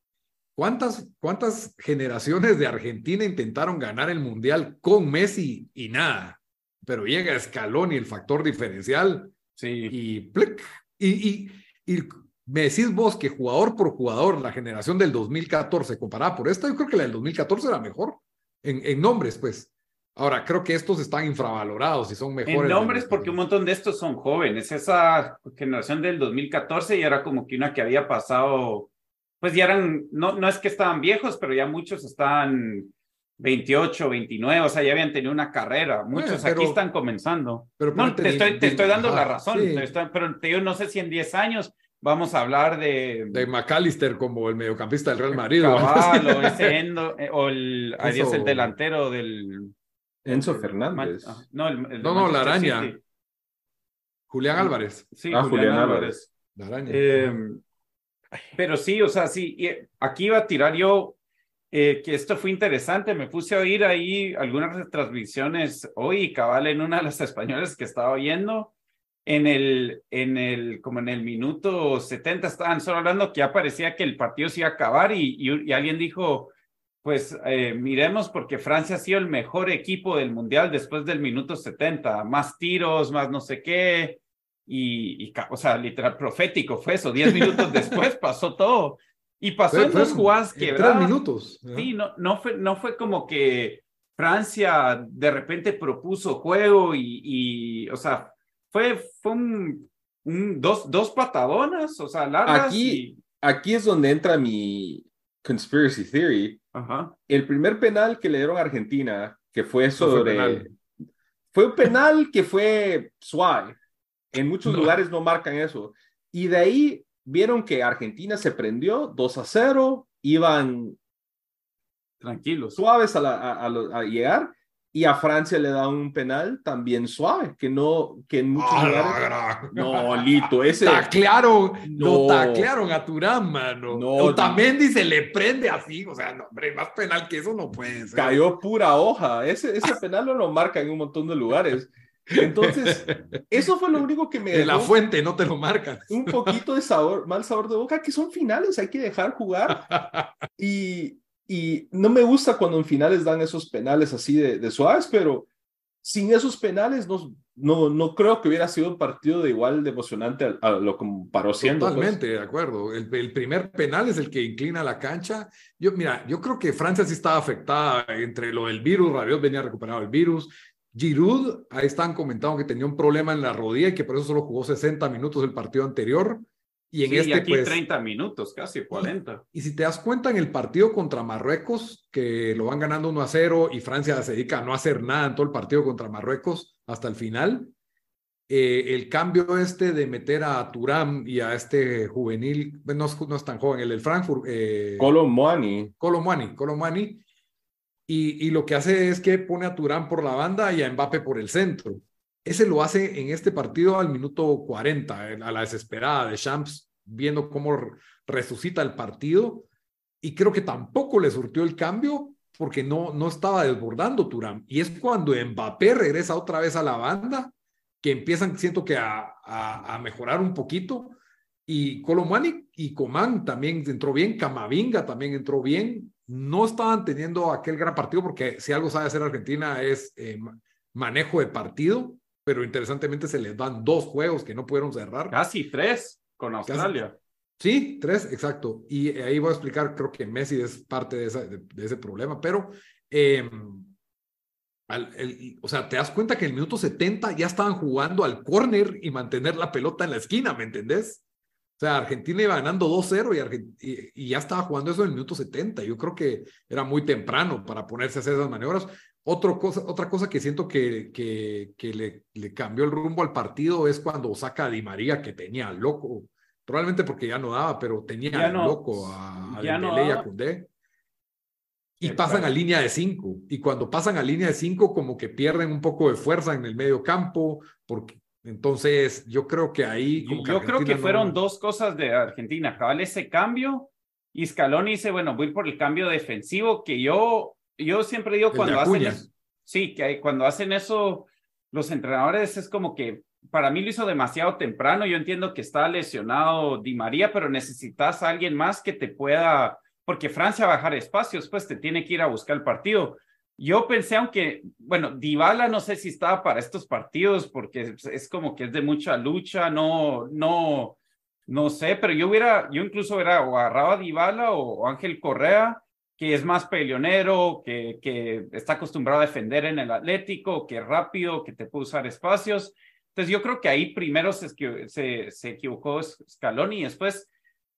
¿Cuántas, ¿Cuántas generaciones de Argentina intentaron ganar el Mundial con Messi y nada? Pero llega Scaloni, el factor diferencial, sí. y, y, y, y, me decís vos que jugador por jugador, la generación del 2014 comparada por esta, yo creo que la del 2014 era mejor en, en nombres, pues. Ahora, creo que estos están infravalorados y son mejores. En nombres, porque un montón de estos son jóvenes. Esa generación del 2014 ya era como que una que había pasado pues ya eran, no, no es que estaban viejos, pero ya muchos estaban 28, 29, o sea, ya habían tenido una carrera. Muchos aquí están comenzando. Pero no, te, estoy, te estoy dando la razón, pero te, yo no sé si en 10 años vamos a hablar de... De McAllister como el mediocampista del Real Madrid. o ese Endo, eh, o el, el delantero del... Enzo Fernández. No, el, no, no, la araña. Julián Álvarez. Sí, ah, Julián, Álvarez. La araña. Eh, pero sí, o sea, sí, eh, aquí iba a tirar yo eh, que esto fue interesante. Me puse a oír ahí algunas transmisiones hoy, cabal, en una de las españolas que estaba oyendo. En el, en el, como en el minuto 70 estaban solo hablando que ya parecía que el partido se iba a acabar y, alguien dijo, pues eh, miremos porque Francia ha sido el mejor equipo del mundial después del minuto 70, más tiros, más no sé qué, y, o sea, literal, profético fue eso. Diez minutos después pasó todo. Y pasó en dos jugadas que... Tres minutos. Sí, no, no, fue, no fue como que Francia de repente propuso juego y, y o sea, fue, fue un, dos, dos patadonas, o sea, largas. Aquí, aquí es donde entra mi conspiracy theory. Ajá. El primer penal que le dieron a Argentina, que fue sobre... Fue, fue un penal que fue suave. En muchos lugares no marcan eso. Y de ahí vieron que Argentina se prendió 2 a 0, iban tranquilos, suaves a, a, llegar. Y a Francia le da un penal también suave, que no, que en muchos ah, lugares. No, Lito, ese. Taclearon, no. lo taclearon a Turán, mano. No, también dice, le prende así, o sea, no, hombre, más penal que eso no puede ser. Cayó pura hoja. Ese, ese penal no lo marca en un montón de lugares. Entonces, eso fue lo único que me... De la fuente, no te lo marcan. Un poquito de sabor, mal sabor de boca, que son finales, hay que dejar jugar. Y, y no me gusta cuando en finales dan esos penales así de, de suaves, pero sin esos penales no, no, no creo que hubiera sido un partido de igual de emocionante a, lo comparó siendo. Pues. Totalmente, de acuerdo. El, el, primer penal es el que inclina la cancha. Yo, mira, yo creo que Francia sí estaba afectada entre lo del virus, Rabiot venía recuperado el virus, Giroud, ahí están comentando que tenía un problema en la rodilla y que por eso solo jugó 60 minutos el partido anterior. Y en este, aquí 30 pues, minutos, casi 40. Y, si te das cuenta en el partido contra Marruecos, que lo van ganando 1 a 0 y Francia se dedica a no hacer nada en todo el partido contra Marruecos hasta el final, eh, el cambio este de meter a Turam y a este juvenil, no, no es tan joven, el del Frankfurt. Eh, Colomwani. Colomwani, Colomwani y, lo que hace es que pone a Turán por la banda y a Mbappe por el centro. Ese lo hace en este partido al minuto 40, a la desesperada de Champs, viendo cómo resucita el partido. Y creo que tampoco le surtió el cambio porque no, no estaba desbordando Turán. Y es cuando Mbappé regresa otra vez a la banda que empiezan, siento que a, a, mejorar un poquito. Y Colomani y Coman también entró bien, Camavinga también entró bien, no estaban teniendo aquel gran partido porque si algo sabe hacer Argentina es eh, manejo de partido, pero interesantemente se les dan dos juegos que no pudieron cerrar. Casi tres con Australia. Sí, tres, exacto. Y ahí voy a explicar, creo que Messi es parte de, ese problema, pero, em, o sea, te das cuenta que en el minuto 70 ya estaban jugando al córner y mantener la pelota en la esquina, ¿me entendés? O sea, Argentina iba ganando 2-0 y, ya estaba jugando eso en el minuto 70. Yo creo que era muy temprano para ponerse a hacer esas maniobras. cosa, otra cosa que siento que, que, que le, le, cambió el rumbo al partido es cuando saca a Di María, que tenía loco, probablemente porque ya no daba, pero tenía loco a, a y a y pasan a línea de cinco. Y cuando pasan a línea de cinco, como que pierden un poco de fuerza en el medio campo, porque entonces yo creo que ahí... yo creo que fueron dos cosas de Argentina, cabal ese cambio y Scaloni dice, bueno, voy por el cambio defensivo que yo, yo siempre digo cuando hacen eso, sí, que cuando hacen eso los entrenadores es como que para mí lo hizo demasiado temprano. Yo entiendo que está lesionado Di María, pero necesitas a alguien más que te pueda, porque Francia va a bajar espacios, pues te tiene que ir a buscar el partido. Yo pensé, aunque, bueno, Dybala no sé si estaba para estos partidos porque es como que es de mucha lucha, no, no, no sé, pero yo hubiera, yo incluso hubiera o agarrado a Dybala o Ángel Correa que es más peleonero, que, que está acostumbrado a defender en el Atlético, que es rápido, que te puede usar espacios. Entonces yo creo que ahí primero se, se, se equivocó Scaloni y después,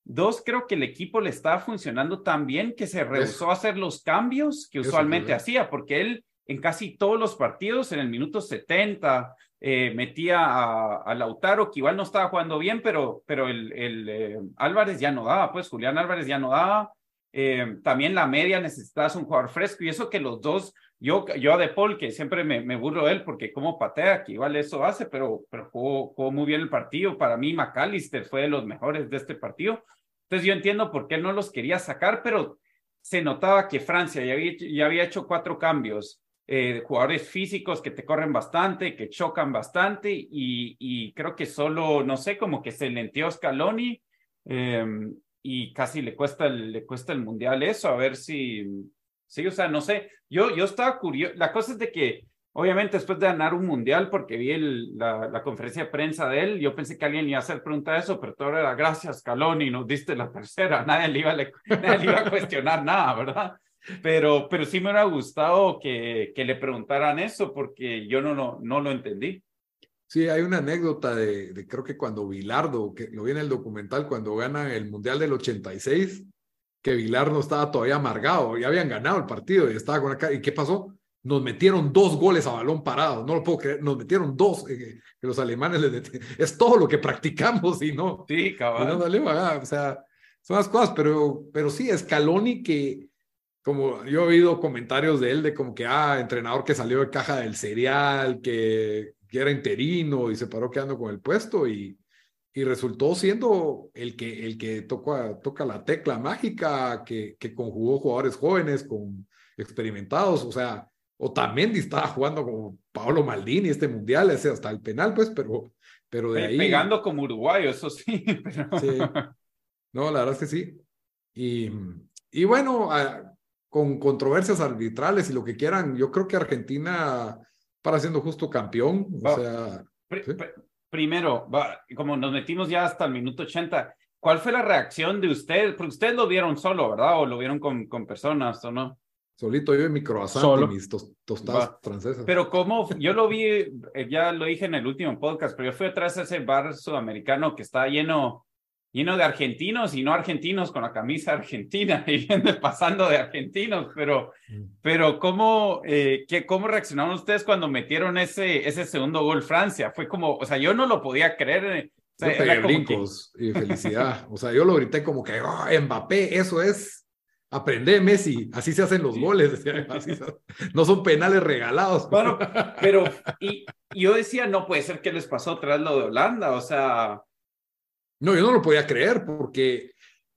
dos, creo que el equipo le estaba funcionando tan bien que se rehusó a hacer los cambios que usualmente hacía, porque él en casi todos los partidos, en el minuto 70, eh, metía a, Lautaro, que igual no estaba jugando bien, pero, pero el, el eh, Álvarez ya no daba, pues Julián Álvarez ya no daba. Eh, también la media necesitas un jugador fresco y eso que los dos, yo, yo a De Paul, que siempre me, me burlo de él porque como patea, que igual eso hace, pero, pero jugó, muy bien el partido. Para mí, McAllister fue de los mejores de este partido. Entonces yo entiendo por qué no los quería sacar, pero se notaba que Francia ya había, ya había hecho cuatro cambios. Eh, jugadores físicos que te corren bastante, que chocan bastante y, y creo que solo, no sé, como que se lenteó Scaloni eh, y casi le cuesta el, le cuesta el mundial eso, a ver si, sí, o sea, no sé, yo, yo estaba curioso, la cosa es de que, obviamente después de ganar un mundial, porque vi el, la, la, conferencia de prensa de él, yo pensé que alguien iba a hacer pregunta de eso, pero todo era gracias, Caloni, nos diste la tercera, nadie le iba, nadie le iba a cuestionar nada, ¿verdad? Pero, pero sí me hubiera gustado que, que le preguntaran eso, porque yo no, no, no lo entendí. Sí, hay una anécdota de, creo que cuando Vilardo, que lo vi en el documental, cuando ganan el Mundial del 86, que Vilardo estaba todavía amargado, ya habían ganado el partido y estaba con acá. ¿Y qué pasó? Nos metieron dos goles a balón parado, no lo puedo creer, nos metieron dos, eh, que los alemanes les Es todo lo que practicamos y no. Sí, cabrón. o sea, son las cosas, pero, pero sí, Scaloni que, como yo he oído comentarios de él de como que, ah, entrenador que salió de caja del cereal, que que era interino y se paró quedando con el puesto y, y resultó siendo el que, el que toca, toca la tecla mágica que, que conjugó jugadores jóvenes con experimentados, o sea, Otamendi estaba jugando como Paolo Maldini este mundial, ese hasta el penal, pues, pero, pero de ahí... Pegando como uruguayo, eso sí. sí. No, la verdad es que sí. Y, y bueno, con controversias arbitrales y lo que quieran, yo creo que Argentina para siendo justo campeón. O sea, primero, como nos metimos ya hasta el minuto 80, ¿cuál fue la reacción de usted? Porque ustedes lo vieron solo, ¿verdad? ¿O lo vieron con, con personas o no? Solito yo en mi croissant y mis tostadas francesas. Pero como yo lo vi, eh, ya lo dije en el último podcast, pero yo fui atrás a ese bar sudamericano que está lleno lleno de argentinos y no argentinos con la camisa argentina y pasando de argentinos, pero, mm. pero ¿cómo, eh, qué, ¿cómo reaccionaron ustedes cuando metieron ese, ese segundo gol Francia? Fue como, o sea, yo no lo podía creer. Eh, o sea, brincos y felicidad. o sea, yo lo grité como que, oh, Mbappé, eso es, aprende Messi, así se hacen los goles, no son penales regalados. Bueno, pero, y yo decía, no puede ser que les pasó tras lo de Holanda, o sea no, yo no lo podía creer porque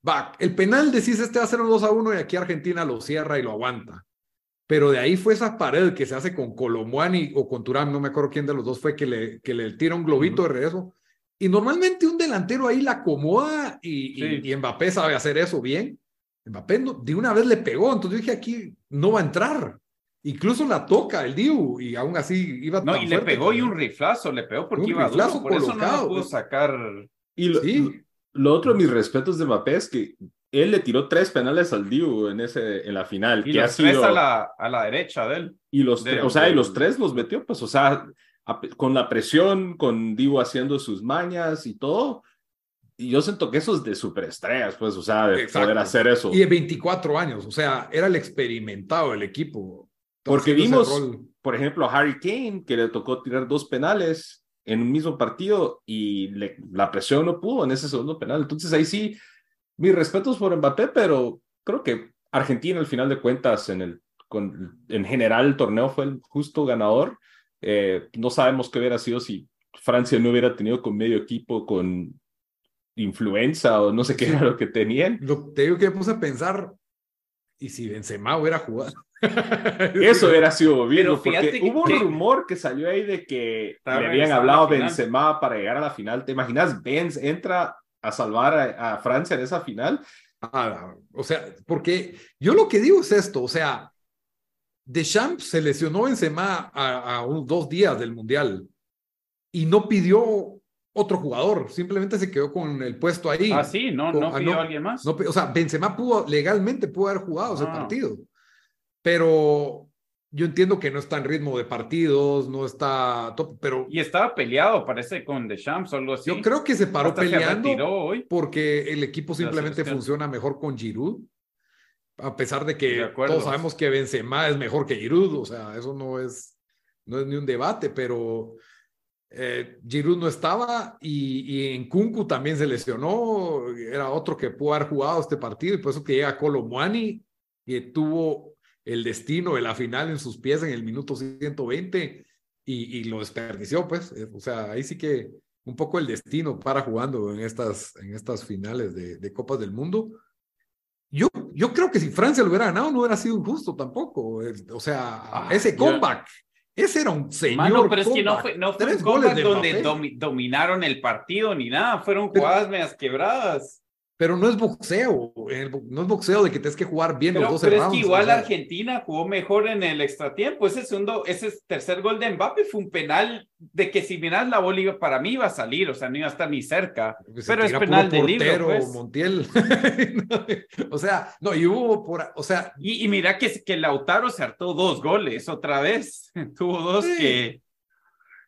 va, el penal decís este va a ser un 2 a 1 y aquí Argentina lo cierra y lo aguanta. Pero de ahí fue esa pared que se hace con Colomuani o con Turán, no me acuerdo quién de los dos fue que le, que le tira un globito de regreso. Y normalmente un delantero ahí la acomoda y, y, Mbappé sabe hacer eso bien. Mbappé de una vez le pegó, entonces dije aquí no va a entrar. Incluso la toca el Diu y aún así iba No, y le pegó y un riflazo, le pegó porque iba duro, por eso no pudo sacar y lo, otro, mis respetos de Mbappé es que él le tiró tres penales al Diu en, ese, en la final. Y que los tres a, la, a la derecha de él. Y los, o sea, y los tres los metió, pues, o sea, con la presión, con Diu haciendo sus mañas y todo. Y yo siento que eso es de superestrellas, pues, o sea, de poder hacer eso. Y de 24 años, o sea, era el experimentado del equipo. Porque vimos, por ejemplo, a Harry Kane, que le tocó tirar dos penales en un mismo partido y la presión no pudo en ese segundo penal. Entonces ahí sí, mis respetos por Mbappé, pero creo que Argentina, al final de cuentas, en, el, con, en general el torneo fue el justo ganador. Eh, no sabemos qué hubiera sido si Francia no hubiera tenido con medio equipo con influenza o no sé qué era lo que tenían. Lo, te digo que me puse a pensar, ¿y si Benzema hubiera jugado? Eso hubiera sido bien, porque hubo un rumor que salió ahí de que le habían hablado a Benzema para llegar a la final. ¿Te imaginas? Benz entra a salvar a, Francia en esa final. Ah, o sea, porque yo lo que digo es esto, o sea, Deschamps se lesionó Benzema a, a unos dos días del Mundial y no pidió otro jugador, simplemente se quedó con el puesto ahí. Ah, sí, no, no ah, pidió a alguien más. o sea, Benzema pudo, legalmente pudo haber jugado ese ah. partido, pero yo entiendo que no está en ritmo de partidos, no está, pero... Y estaba peleado, parece, con Deschamps o algo así. Yo creo que se paró peleando hoy. porque el equipo simplemente funciona mejor con Giroud, a pesar de que todos sabemos que Benzema es mejor que Giroud, o sea, eso no es, no es ni un debate, pero eh, Giroud no estaba y, y, en Kunku también se lesionó, era otro que pudo haber jugado este partido y por eso que llega Colomwani que tuvo el destino de la final en sus pies en el minuto 120 y, y lo desperdició, pues, eh, o sea, ahí sí que un poco el destino para jugando en estas, en estas finales de, de Copas del Mundo. Yo, yo creo que si Francia lo hubiera ganado no hubiera sido injusto tampoco, o sea, ah, ese comeback. Ese era un señor. Mano, pero es que no fue, no fue un comeback donde dominaron el partido ni nada, fueron jugadas medias quebradas. Pero no es boxeo, no es boxeo de que tienes que jugar bien los dos Pero es que igual Argentina jugó mejor en el extratiempo. Ese segundo, ese tercer gol de Mbappé fue un penal de que si miras la bola para mí iba a salir, o sea, no iba a estar ni cerca. pero es penal de libre, pues. Montiel. o sea, no, y hubo por, o sea. Y, mira que, que Lautaro se hartó dos goles otra vez. Tuvo dos que.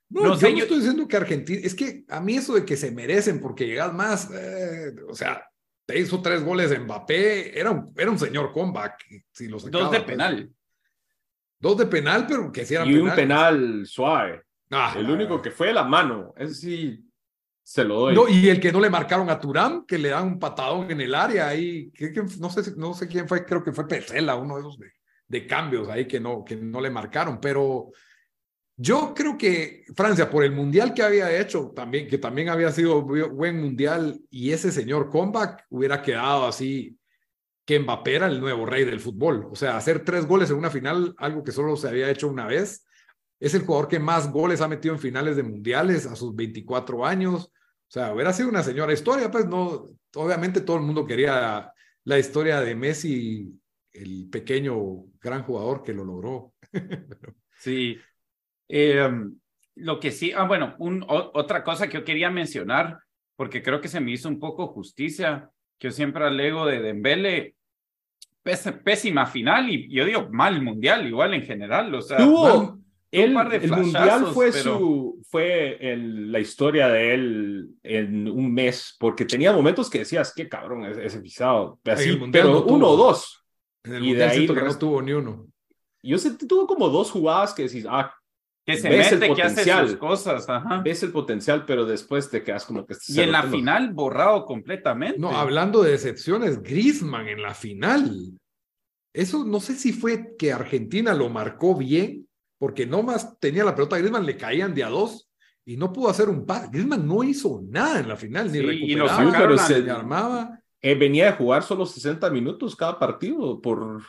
No, yo no estoy diciendo que Argentina, es que a mí eso de que se merecen porque llegas más, eh, o sea, te hizo tres goles de Mbappé, era un, era un señor comeback. Si Dos de penal. Dos de penal, pero que si Y un penal suave. Ah, el único que fue la mano, ese sí se lo doy. No, y el que no le marcaron a Turán, que le dan un patadón en el área ahí, que, no, sé, no sé quién fue, creo que fue Pesela, uno de esos de, de cambios ahí que no, que no le marcaron, pero yo creo que Francia, por el mundial que había hecho, también, que también había sido buen mundial, y ese señor comeback hubiera quedado así, que Mbappé era el nuevo rey del fútbol. O sea, hacer tres goles en una final, algo que solo se había hecho una vez. Es el jugador que más goles ha metido en finales de mundiales a sus 24 años. O sea, hubiera sido una señora historia, pues no, obviamente todo el mundo quería la historia de Messi, el pequeño gran jugador que lo logró. sí, Em, lo que sí, ah, bueno, un, otra cosa que yo quería mencionar, porque creo que se me hizo un poco justicia, que yo siempre alego de Dembele, pésima final, y yo digo mal mundial, igual en general, o sea, tuvo el, el mundial fue su fue la historia de él en un mes, porque tenía momentos que decías, qué cabrón ese pisado, pero uno o dos. y de ahí que no tuvo ni uno. Yo sentí tuvo como dos jugadas que decís, ah, que se ves mete, el que hace sus cosas. Ves el potencial, pero después te quedas como que... Y en la final borrado completamente. No, hablando de decepciones, Griezmann en la final. Eso no sé si fue que Argentina lo marcó bien, porque no más tenía la pelota Griezmann, le caían de a dos y no pudo hacer un pase. Griezmann no hizo nada en la final, ni recuperaba, pero se armaba. Eh, venía de jugar solo 60 minutos cada partido por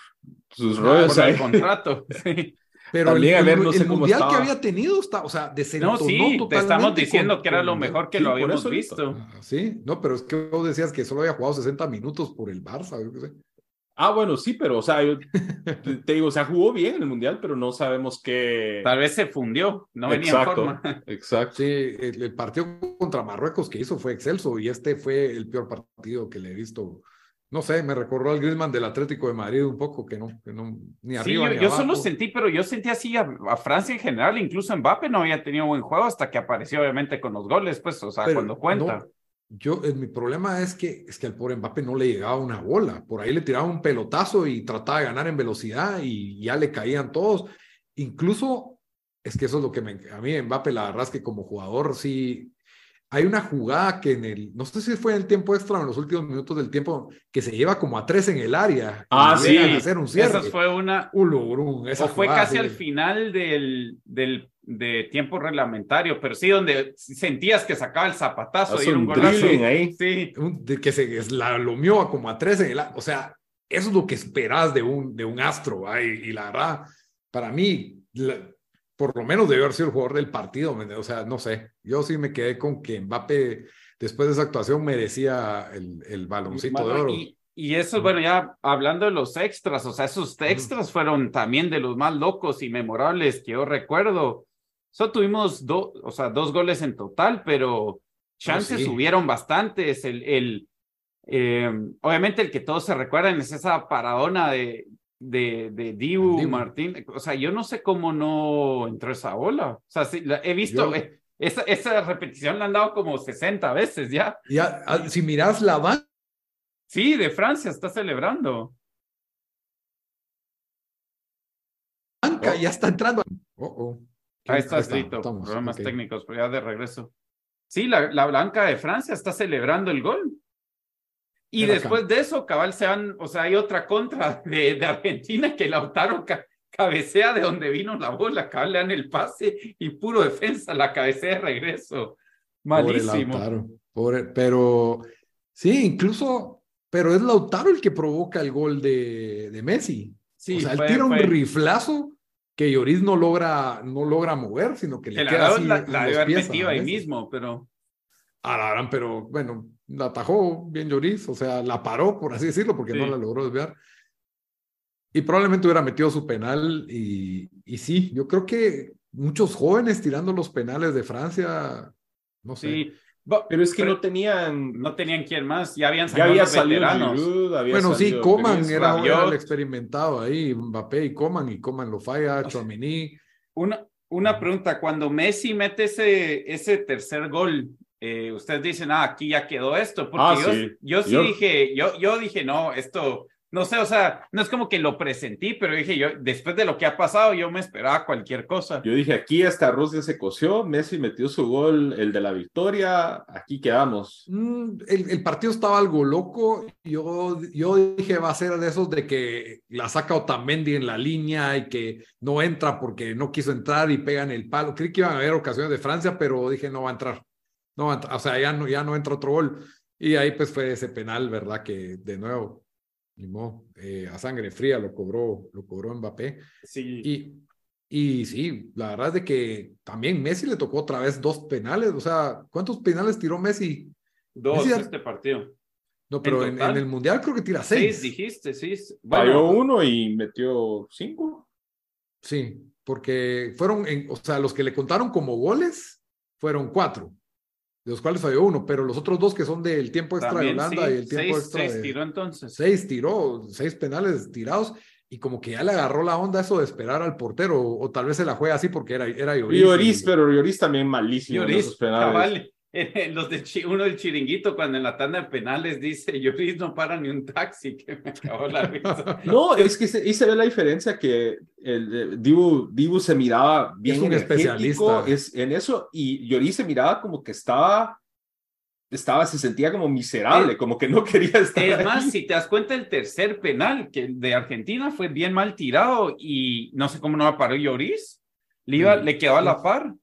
sus rollos. Por el contrato. sí. Pero el, mundial que había tenido, está, o sea, desentonó no, sí, te estamos diciendo que era lo mejor que lo habíamos visto. Ah, sí, no, pero es que vos decías que solo había jugado 60 minutos por el Barça. Ah, bueno, sí, pero, o sea, yo te digo, o sea, jugó bien en el mundial, pero no sabemos qué. Tal vez se fundió, no venía en forma. Exacto. Sí, el, partido contra Marruecos que hizo fue excelso y este fue el peor partido que le he visto no sé, me recordó al Griezmann del Atlético de Madrid un poco, que no, que no ni arriba sí, yo, ni yo solo sentí, pero yo sentí así a, Francia en general, incluso Mbappé no había tenido buen juego hasta que apareció obviamente con los goles, pues, o sea, cuando cuenta. yo, mi problema es que, es que al pobre Mbappé no le llegaba una bola, por ahí le tiraba un pelotazo y trataba de ganar en velocidad y ya le caían todos, incluso, es que eso es lo que me, a mí Mbappé la verdad es que como jugador sí, hay una jugada que en el, no sé si fue en el tiempo extra o en los últimos minutos del tiempo, que se lleva como a tres en el área. Ah, sí. hacer un cierre. Esa fue una. Un esa o fue casi al final del, del de tiempo reglamentario, pero sí donde sentías que sacaba el zapatazo y un, golazo. ahí. Sí. De que se la lomió como a tres en el, o sea, eso es lo que esperas de un, de un astro, y, la verdad, para mí, por lo menos debe haber sido el jugador del partido, o sea, no sé, yo sí me quedé con que Mbappé, después de esa actuación, merecía el, el baloncito de oro. Y, y eso, bueno, ya hablando de los extras, o sea, esos extras fueron también de los más locos y memorables que yo recuerdo. Solo tuvimos dos, o sea, dos goles en total, pero chances subieron bastantes. El, el, eh, obviamente el que todos se recuerdan es esa paradona de, de, de Dibu, Martín. O sea, yo no sé cómo no entró esa bola. O sea, he visto, eh, esa, esa, repetición la han dado como 60 veces ya. Ya, ah, si miras la banca. Sí, de Francia está celebrando. Banca, ya está entrando. Oh, oh. Ahí está escrito, problemas técnicos, pero ya de regreso. Sí, la, la Blanca de Francia está celebrando el gol. Y después de eso, cabal, se van, o sea, hay otra contra de, de Argentina que Lautaro cabecea de donde vino la bola, cabal, le dan el pase y puro defensa, la cabecea de regreso. Malísimo. Pobre Lautaro, pobre, pero sí, incluso, pero es Lautaro el que provoca el gol de, de Messi. Sí, o sea, él tira un riflazo que Lloris no logra, no logra mover, sino que le queda así la, la debe haber metido ahí mismo, pero... Ah, pero bueno, la atajó bien Lloris, o sea, la paró, por así decirlo, porque no la logró desviar. Y probablemente hubiera metido su penal y, y sí, yo creo que muchos jóvenes tirando los penales de Francia, no sé. Sí. Pero es que no tenían, no tenían quién más, ya habían salido ya había veteranos. bueno, sí, Coman era, el experimentado ahí, Mbappé y Coman, y Coman lo falla, Chouamini. Una, una pregunta, cuando Messi mete ese, ese tercer gol, eh, ustedes dicen, ah, aquí ya quedó esto, porque ah, yo, sí, dije, yo, yo dije, no, esto, no sé, o sea, no es como que lo presentí, pero dije yo, después de lo que ha pasado, yo me esperaba cualquier cosa. Yo dije, aquí hasta Rusia se coció, Messi metió su gol, el de la victoria, aquí quedamos. Mm, el, el, partido estaba algo loco, yo, yo dije, va a ser de esos de que la saca Otamendi en la línea y que no entra porque no quiso entrar y pegan el palo. Creí que iban a haber ocasiones de Francia, pero dije, no va a entrar. No, o sea, ya no, ya no entra otro gol. Y ahí pues fue ese penal, ¿verdad? Que de nuevo, eh, a sangre fría lo cobró, lo cobró Mbappé. Sí. Y, y sí, la verdad es de que también Messi le tocó otra vez dos penales. O sea, ¿cuántos penales tiró Messi? Dos este partido. No, pero en, el Mundial creo que tira seis. Seis dijiste, sí. Bueno, uno y metió cinco. Sí, porque fueron, en, o sea, los que le contaron como goles fueron cuatro de los cuales falló uno, pero los otros dos que son del tiempo extra de Holanda y el tiempo extra. Seis tiró entonces. Seis tiró, seis penales tirados, y como que ya le agarró la onda eso de esperar al portero, o, tal vez se la juega así porque era, era Lloris. Lloris, pero Lloris también malísimo. Lloris, esos penales. los de uno del chiringuito cuando en la tanda de penales dice yo no para ni un taxi que me acabó la risa. no es que ahí se ve la diferencia que el, Dibu, Dibu se miraba bien es un especialista. es, en eso y Lloris se miraba como que estaba estaba se sentía como miserable como que no quería estar es más si te das cuenta el tercer penal que el de Argentina fue bien mal tirado y no sé cómo no la paró Lloris. Le, iba, le quedó a la par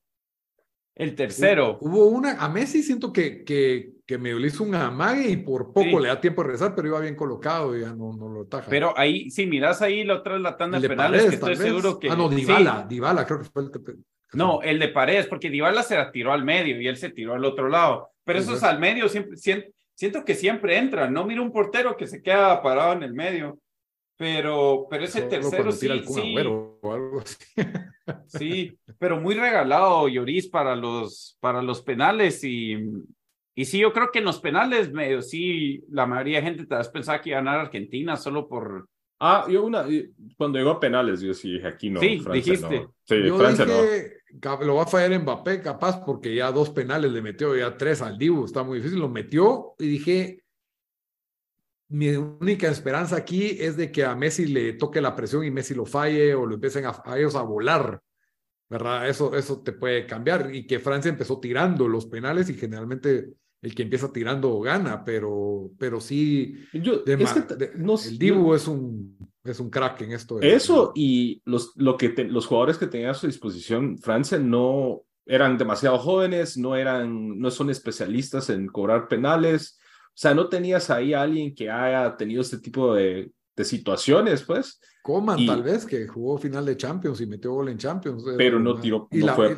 el tercero. Hubo una, a Messi siento que, que, que me hizo un amague y por poco le da tiempo de rezar, pero iba bien colocado y ya no, no lo taja. Pero ahí, si miras ahí la otra la tanda de penales, que estoy seguro que. Ah, no, Dybala, Dybala creo que fue el que. No, el de Paredes, porque Dybala se la tiró al medio y él se tiró al otro lado. Pero esos al medio siempre, siento, que siempre entran. No mira un portero que se queda parado en el medio. Pero, pero ese tercero sí, sí. O algo así. Sí, pero muy regalado Lloris para los, para los penales y, y sí, yo creo que en los penales medio sí, la mayoría de gente te has pensado que iba a ganar Argentina solo por... Ah, yo una, cuando llegó a penales, yo sí dije aquí no. Sí, dijiste. Sí, yo Francia dije, no. Lo va a fallar Mbappé, capaz, porque ya dos penales le metió, ya tres al Dibu, está muy difícil, lo metió y dije, mi única esperanza aquí es de que a Messi le toque la presión y Messi lo falle o lo empiecen a, ellos a volar. ¿verdad? Eso, eso te puede cambiar y que Francia empezó tirando los penales y generalmente el que empieza tirando gana, pero, pero sí, yo, el Dibu es, un, es un crack en esto. eso y los, lo que los jugadores que tenía a su disposición Francia no eran demasiado jóvenes, no, eran, no son especialistas en cobrar penales, sea, no tenías ahí a alguien que haya tenido este tipo de, de situaciones, pues. Coman, tal vez, que jugó final de Champions y metió gol en Champions. Pero no tiró, no, fue,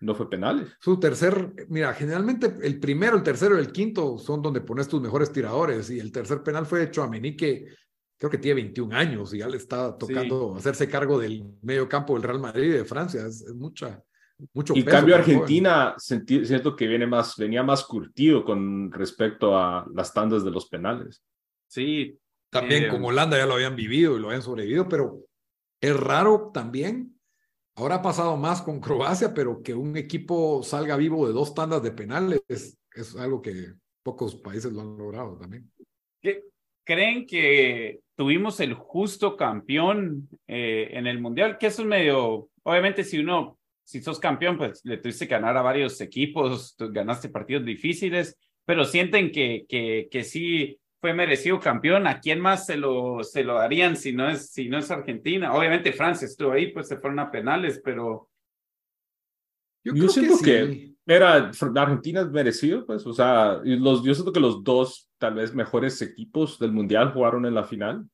no, fue penales. Su tercer, mira, generalmente el primero, el tercero y el quinto son donde pones tus mejores tiradores. Y el tercer penal fue hecho a Mení, que creo que tiene 21 años y ya le está tocando hacerse cargo del medio campo del Real Madrid de Francia. Es, mucha, mucho y cambio Argentina, siento que viene más, venía más curtido con respecto a las tandas de los penales. Sí, también con Holanda ya lo habían vivido y lo habían sobrevivido, pero es raro también. Ahora ha pasado más con Croacia, pero que un equipo salga vivo de dos tandas de penales es, es algo que pocos países lo han logrado también. ¿Creen que tuvimos el justo campeón eh, en el Mundial? Que es un medio, obviamente si uno, si sos campeón, pues le tuviste que ganar a varios equipos, ganaste partidos difíciles, pero sienten que, que, que sí fue merecido campeón. ¿A quién más se lo, se lo darían si no, es, si no es Argentina? Obviamente Francia estuvo ahí, pues se fueron a penales, pero... Yo, siento que, era Argentina es merecido, pues, o sea, los, yo siento que los dos tal vez mejores equipos del Mundial jugaron en la final.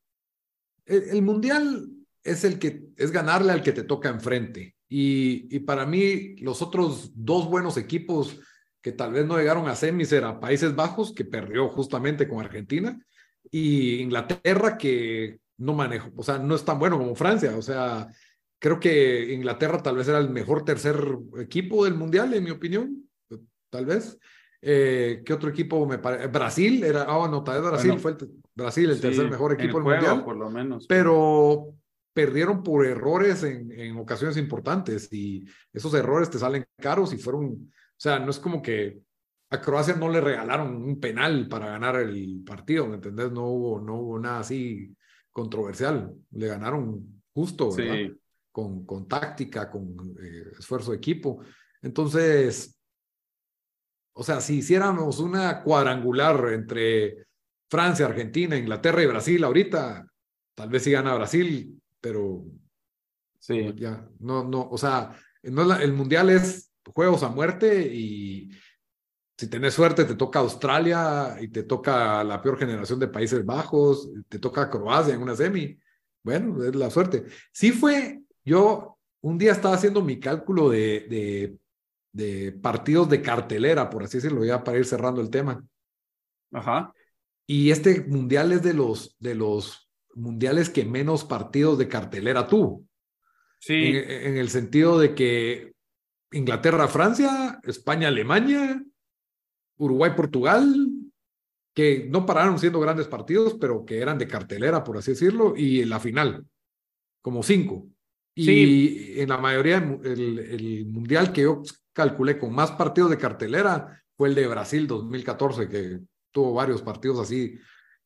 El, Mundial es el que es ganarle al que te toca enfrente. Y, y para mí, los otros dos buenos equipos que tal vez no llegaron a semis era Países Bajos, que perdió justamente con Argentina, y Inglaterra, que no manejó, o sea, no es tan bueno como Francia, o sea, creo que Inglaterra tal vez era el mejor tercer equipo del Mundial, en mi opinión, tal vez. Eh, ¿Qué otro equipo me parece? Brasil, era, ah, bueno, tal vez Brasil fue el, Brasil el tercer mejor equipo del Mundial. Por lo menos. Pero perdieron por errores en, en ocasiones importantes y esos errores te salen caros y fueron o sea, no es como que a Croacia no le regalaron un penal para ganar el partido, ¿me entendés? No hubo, no hubo nada así controversial. Le ganaron justo, ¿verdad? Con, con táctica, con eh, esfuerzo de equipo. Entonces, o sea, si hiciéramos una cuadrangular entre Francia, Argentina, Inglaterra y Brasil ahorita, tal vez sí gana Brasil, pero sí. ya, no, no, o sea, no el mundial es juegos a muerte y si tenés suerte te toca Australia y te toca la peor generación de Países Bajos, te toca Croacia en una semi. Bueno, es la suerte. Sí fue, yo un día estaba haciendo mi cálculo de, de, de partidos de cartelera, por así decirlo, ya para ir cerrando el tema. Ajá. Y este mundial es de los, de los mundiales que menos partidos de cartelera tuvo. Sí. en, el sentido de que Inglaterra-Francia, España-Alemania, Uruguay-Portugal, que no pararon siendo grandes partidos, pero que eran de cartelera, por así decirlo, y en la final, como cinco. Y en la mayoría, el, el, mundial que yo calculé con más partidos de cartelera fue el de Brasil 2014, que tuvo varios partidos así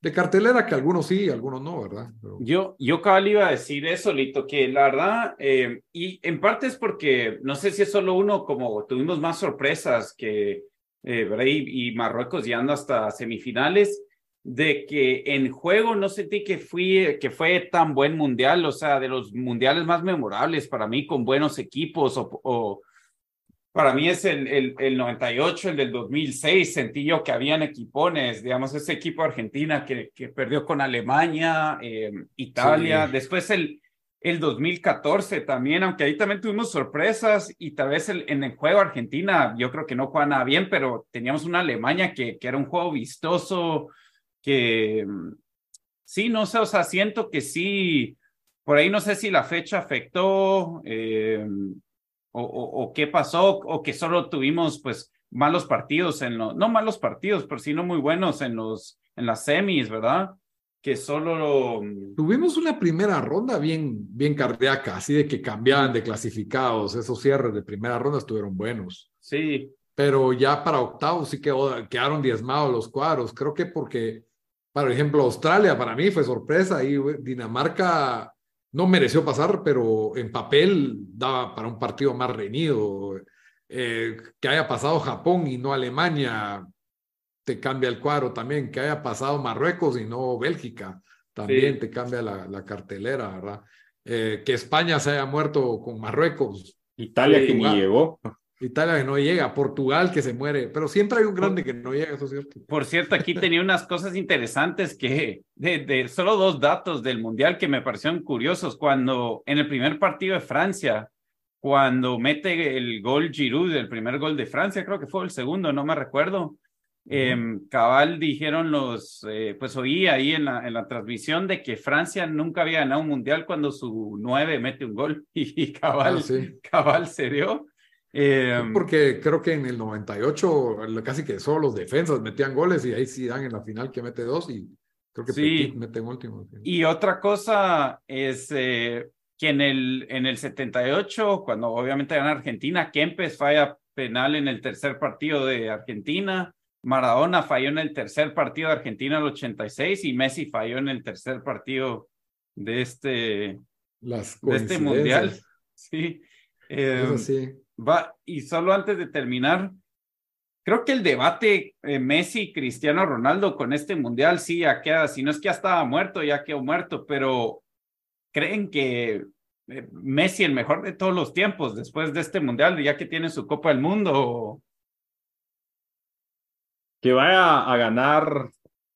de cartelera que algunos sí, algunos no, ¿verdad? Yo, yo cabal iba a decir eso, Lito, que la verdad, eh, y en parte es porque no sé si es solo uno, como tuvimos más sorpresas que eh, y, Marruecos llegando hasta semifinales, de que en juego no sentí que, fui, que fue tan buen mundial, o sea, de los mundiales más memorables para mí, con buenos equipos o para mí es el, el, el, 98, el del 2006, sentí yo que habían equipones, digamos, ese equipo Argentina que, que perdió con Alemania, eh, Italia, después el, el 2014 también, aunque ahí también tuvimos sorpresas y tal vez el, en el juego Argentina yo creo que no juega nada bien, pero teníamos una Alemania que, que era un juego vistoso, que sí, no sé, o sea, siento que sí, por ahí no sé si la fecha afectó. Eh, o, qué pasó, o que solo tuvimos pues malos partidos en los, no malos partidos, pero sí no muy buenos en los, en las semis, ¿verdad? Que solo... Tuvimos una primera ronda bien, bien cardíaca, así de que cambiaban de clasificados, esos cierres de primera ronda estuvieron buenos. Sí. Pero ya para octavos sí quedó, quedaron diezmados los cuadros, creo que porque, por ejemplo, Australia para mí fue sorpresa y Dinamarca no mereció pasar, pero en papel daba para un partido más reñido. Eh, que haya pasado Japón y no Alemania, te cambia el cuadro también. Que haya pasado Marruecos y no Bélgica, también te cambia la, cartelera, ¿verdad? Eh, que España se haya muerto con Marruecos. Italia que ni llegó. Italia que no llega, Portugal que se muere, pero siempre hay un grande que no llega, eso es cierto. Por cierto, aquí tenía unas cosas interesantes que, de, de, solo dos datos del Mundial que me parecieron curiosos. Cuando en el primer partido de Francia, cuando mete el gol Giroud, el primer gol de Francia, creo que fue el segundo, no me recuerdo. Em, cabal dijeron los, eh, pues oí ahí en la, en la transmisión de que Francia nunca había ganado un mundial cuando su nueve mete un gol y, cabal, ah, cabal se dio. Em, porque creo que en el 98 casi que solo los defensas metían goles y ahí sí dan en la final que mete dos y creo que sí. mete en último. Y otra cosa es eh, que en el, en el 78, cuando obviamente gana Argentina, Kempes falla penal en el tercer partido de Argentina, Maradona falló en el tercer partido de Argentina el 86 y Messi falló en el tercer partido de este, Las de este mundial. Sí. Eso em, sí va, y solo antes de terminar, creo que el debate eh, Messi-Cristiano Ronaldo con este mundial sí ya queda, si no es que ya estaba muerto, ya quedó muerto, pero creen que eh, Messi el mejor de todos los tiempos después de este mundial, ya que tiene su Copa del Mundo. Que vaya a ganar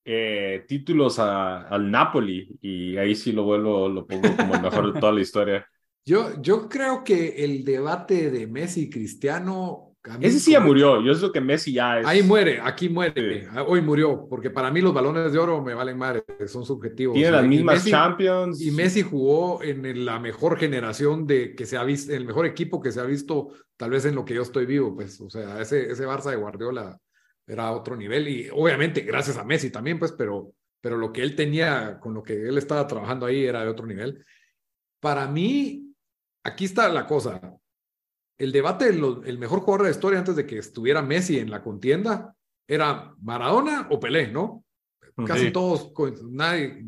eh, títulos al Napoli y ahí sí lo vuelvo, lo pongo como el mejor de toda la historia. Yo, yo creo que el debate de Messi y Cristiano. Ese sí ya murió. Yo sé que Messi ya es. Ahí muere, aquí muere. Hoy murió, porque para mí los balones de oro me valen madre, son subjetivos. Tiene las mismas Champions. Y Messi jugó en la mejor generación de que se ha visto, el mejor equipo que se ha visto, tal vez en lo que yo estoy vivo, pues. O sea, ese, ese Barça de Guardiola era otro nivel. Y obviamente, gracias a Messi también, pues, pero, pero lo que él tenía, con lo que él estaba trabajando ahí, era de otro nivel. Para mí, aquí está la cosa. El debate el mejor jugador de la historia antes de que estuviera Messi en la contienda era Maradona o Pelé, ¿no? Casi todos, nadie,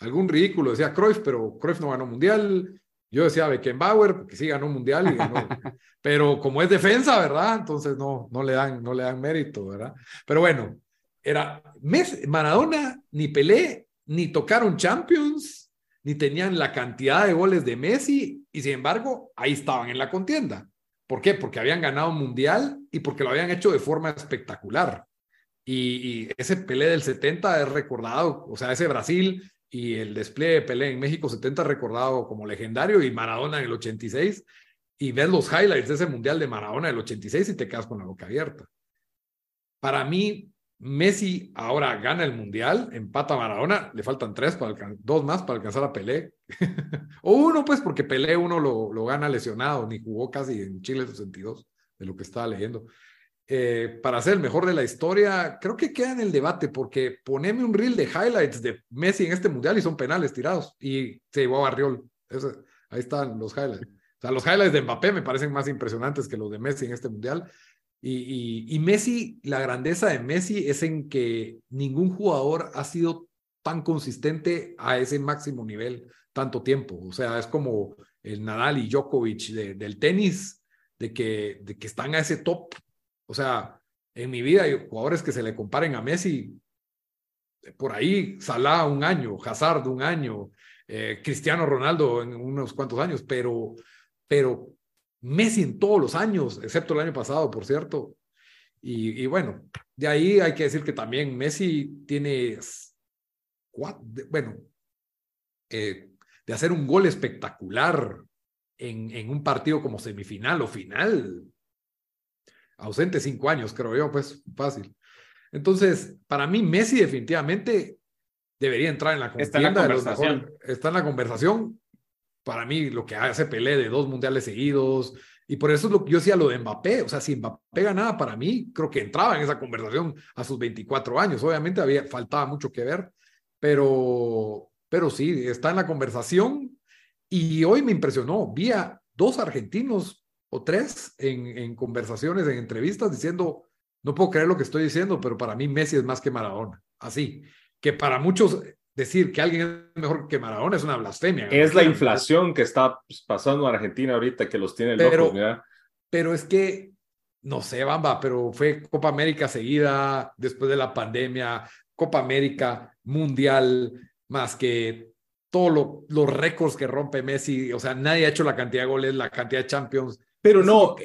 algún ridículo decía Cruyff, pero Cruyff no ganó mundial. Yo decía Beckenbauer, porque sí ganó mundial, pero como es defensa, ¿verdad? Entonces no, no, le dan, no le dan mérito, ¿verdad? Pero bueno, era Messi, Maradona, ni Pelé, ni tocaron Champions, ni tenían la cantidad de goles de Messi y sin embargo ahí estaban en la contienda. ¿Por qué? Porque habían ganado un mundial y porque lo habían hecho de forma espectacular. Y, ese Pelé del 70 es recordado, o sea, ese Brasil y el despliegue de Pelé en México 70 es recordado como legendario y Maradona en el 86 y ves los highlights de ese mundial de Maradona del 86 y te quedas con la boca abierta. Para mí, Messi ahora gana el mundial, empata a Maradona, le faltan tres para dos más para alcanzar a Pelé. o uno, pues, porque Pelé uno lo, lo, gana lesionado, ni jugó casi en Chile 62, de lo que estaba leyendo. Eh, para ser el mejor de la historia, creo que queda en el debate, porque poneme un reel de highlights de Messi en este mundial y son penales tirados, y se llevó a Barriol. ahí están los highlights. O sea, los highlights de Mbappé me parecen más impresionantes que los de Messi en este mundial. Y, Messi, la grandeza de Messi es en que ningún jugador ha sido tan consistente a ese máximo nivel tanto tiempo. O sea, es como el Nadal y Djokovic del tenis, de que, de que están a ese top. O sea, en mi vida hay jugadores que se le comparen a Messi. Por ahí, Salah un año, Hazard un año, eh, Cristiano Ronaldo en unos cuantos años, pero, pero Messi en todos los años, excepto el año pasado, por cierto. Y, bueno, de ahí hay que decir que también Messi tiene, bueno, eh, de hacer un gol espectacular en, en, un partido como semifinal o final. Ausente cinco años, creo yo, pues fácil. Entonces, para mí, Messi definitivamente debería entrar en la Está en la conversación. está en la conversación para mí lo que hace Pelé de dos mundiales seguidos. Y por eso yo decía lo de Mbappé. O sea, si Mbappé ganaba para mí, creo que entraba en esa conversación a sus 24 años. Obviamente había, faltaba mucho que ver, pero, pero sí, está en la conversación. Y hoy me impresionó. Vi a dos argentinos o tres en, en conversaciones, en entrevistas, diciendo, no puedo creer lo que estoy diciendo, pero para mí Messi es más que Maradona. Así, que para muchos decir que alguien es mejor que Maradona es una blasfemia. Es la inflación que está pasando en Argentina ahorita que los tiene locos, pero, Pero es que, no sé, Bamba, pero fue Copa América seguida después de la pandemia, Copa América, Mundial, más que todos los récords que rompe Messi, o sea, nadie ha hecho la cantidad de goles, la cantidad de Champions. Pero no,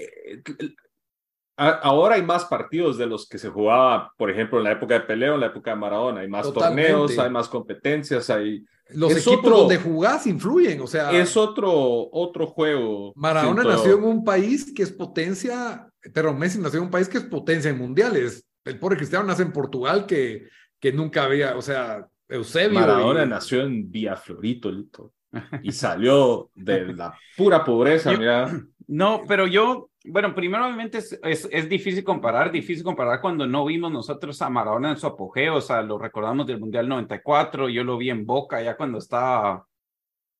ahora hay más partidos de los que se jugaba, por ejemplo, en la época de Peleo, en la época de Maradona. Hay más torneos, hay más competencias, hay... Los equipos donde jugás influyen, o sea... Es otro, otro juego. Maradona nació en un país que es potencia, pero Messi nació en un país que es potencia en mundiales. El pobre Cristiano nace en Portugal que, que nunca había, o sea, Eusebio. Maradona nació en Florito, Lito, y salió de la pura pobreza, mira. No, pero yo, bueno, primero obviamente es, es, difícil comparar, difícil comparar cuando no vimos nosotros a Maradona en su apogeo, o sea, lo recordamos del Mundial 94, yo lo vi en Boca ya cuando estaba, o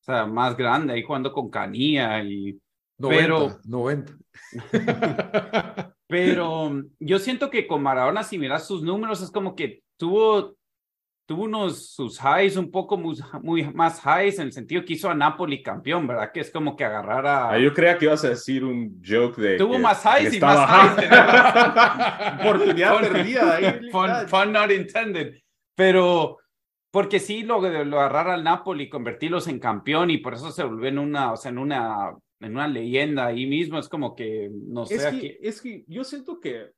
sea, más grande, ahí jugando con Canía y... 90, pero, 90. pero yo siento que con Maradona, si miras sus números, es como que tuvo tuvo unos sus highs un poco muy, muy, más highs en el sentido que hizo a Napoli campeón, ¿verdad? Que es como que agarrar a... Ah, yo creía que ibas a decir un joke de... Tuvo más highs y más highs. Oportunidad perdida ahí. Fun, not intended. Pero porque sí, lo, lo agarrar al Napoli, convertirlos en campeón y por eso se volvió en una, o sea, en una, en una leyenda ahí mismo, es como que, no sé. Es que, es que yo siento que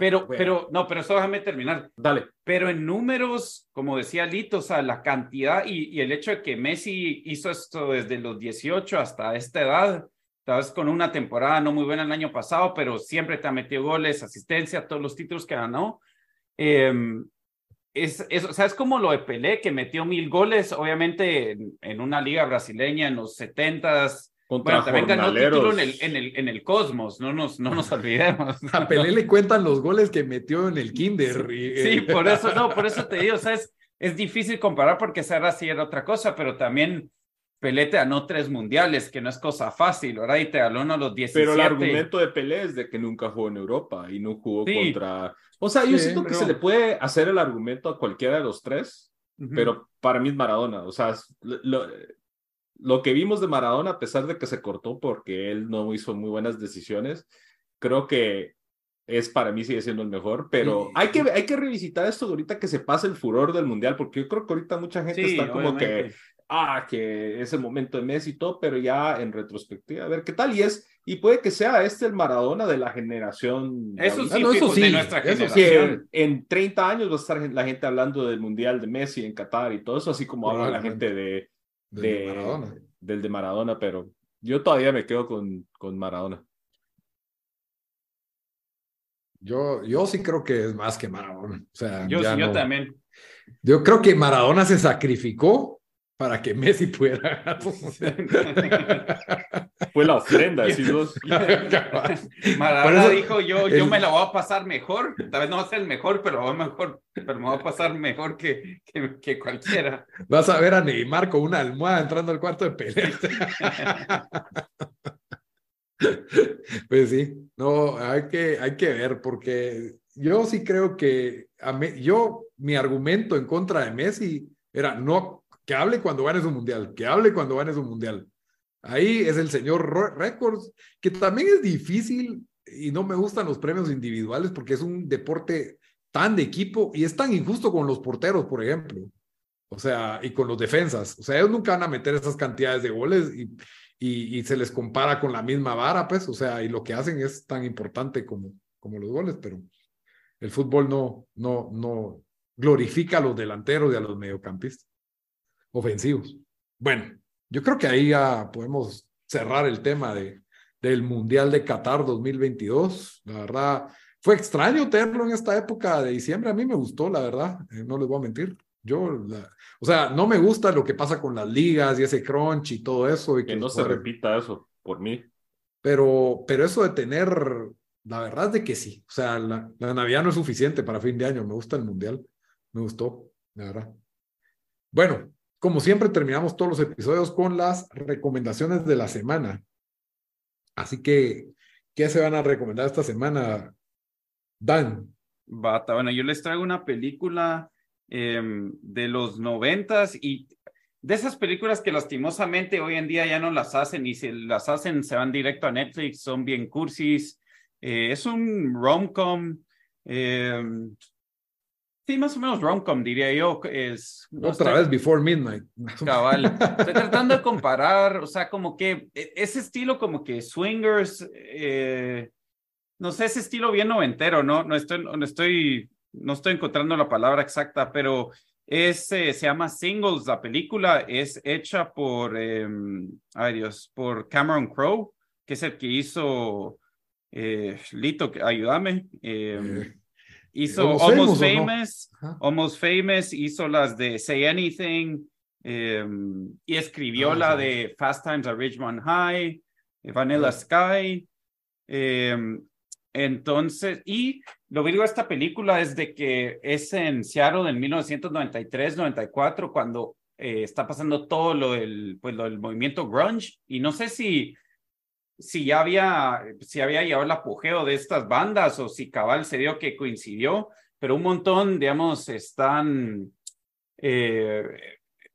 pero, pero, no, pero eso déjame terminar. Dale. Pero en números, como decía Lito, o sea, la cantidad y, y el hecho de que Messi hizo esto desde los 18 hasta esta edad, tal vez con una temporada no muy buena el año pasado, pero siempre te ha metido goles, asistencia, todos los títulos que ganó. Eh, es, es, o sea, es como lo de Pelé, que metió mil goles, obviamente en, en una liga brasileña en los 70s, bueno, también ganó título en el, en, el, en el Cosmos, no nos, no nos olvidemos. A Pelé le cuentan los goles que metió en el Kinder. Sí, eh, por eso, no, por eso te digo, o sea, es, es difícil comparar porque Serra sí era otra cosa, pero también Pelé te ganó tres mundiales, que no es cosa fácil, ¿verdad? Y te ganó uno a los 17. Pero el argumento de Pelé es de que nunca jugó en Europa y no jugó contra... O sea, yo siento que se le puede hacer el argumento a cualquiera de los tres, pero para mí es Maradona. O sea, lo, lo que vimos de Maradona, a pesar de que se cortó porque él no hizo muy buenas decisiones, creo que es para mí sigue siendo el mejor, pero hay, que, hay que revisitar esto ahorita que se pasa el furor del mundial, porque yo creo que ahorita mucha gente está como que, ah, que es el momento de Messi y todo, pero ya en retrospectiva, a ver qué tal, y es, y puede que sea este el Maradona de la generación. Eso sí, eso sí, de nuestra generación. en 30 años va a estar la gente hablando del mundial de Messi en Qatar y todo eso, así como habla la gente de del de, Maradona. Del de Maradona, pero yo todavía me quedo con, con Maradona. Yo, yo sí creo que es más que Maradona. O sea, yo, yo también. Yo creo que Maradona se sacrificó para que Messi pudiera Fue la ofrenda, Maradona dijo, yo, yo me la voy a pasar mejor, tal vez no va a ser el mejor, pero, mejor, pero me va a pasar mejor que, que, cualquiera. Vas a ver a Neymar con una almohada entrando al cuarto de pelea. pues sí, no, hay que, hay que ver, porque yo sí creo que a yo, mi argumento en contra de Messi era no que hable cuando ganes un mundial, que hable cuando ganes un mundial. Ahí es el señor Records, que también es difícil y no me gustan los premios individuales porque es un deporte tan de equipo y es tan injusto con los porteros, por ejemplo. O sea, y con los defensas. O sea, ellos nunca van a meter esas cantidades de goles y, y, se les compara con la misma vara, pues. O sea, y lo que hacen es tan importante como, como los goles, pero el fútbol no, no, no glorifica a los delanteros y a los mediocampistas ofensivos. Bueno, yo creo que ahí ya podemos cerrar el tema de, del Mundial de Qatar 2022. La verdad, fue extraño tenerlo en esta época de diciembre. A mí me gustó, la verdad, eh, no les voy a mentir. Yo, o sea, no me gusta lo que pasa con las ligas y ese crunch y todo eso. Y que, no se repita eso, por mí. Pero, pero eso de tener, la verdad es de que sí. O sea, la, la Navidad no es suficiente para fin de año. Me gusta el Mundial. Me gustó, la verdad. Bueno, como siempre, terminamos todos los episodios con las recomendaciones de la semana. Así que, ¿qué se van a recomendar esta semana, Dan? Bata, bueno, yo les traigo una película em, de los noventas y de esas películas que lastimosamente hoy en día ya no las hacen y si las hacen se van directo a Netflix, son bien cursis. Eh, es un rom-com. Em, sí, más o menos rom-com, diría yo. Es, Otra vez Before Midnight. Cabal. Estoy tratando de comparar, o sea, como que e, ese estilo como que swingers, eh, no sé, ese estilo bien noventero, ¿no? No estoy, no estoy, no estoy encontrando la palabra exacta, pero es, eh, se llama Singles, la película es hecha por, eh, ay Dios, por Cameron Crowe, que es el que hizo, eh, Lito, ayúdame, em, eh, hizo Almost, Famous, Almost Famous, hizo las de Say Anything, em, y escribió ah, la de Fast Times at Ridgemont High, Vanilla Sky, em, entonces, y lo que digo de esta película es de que es en Seattle en 1993-94 cuando eh, está pasando todo lo del, pues, lo del movimiento grunge y no sé si, si ya había, si había llegado el apogeo de estas bandas o si cabal se dio que coincidió, pero un montón, digamos, están... Eh,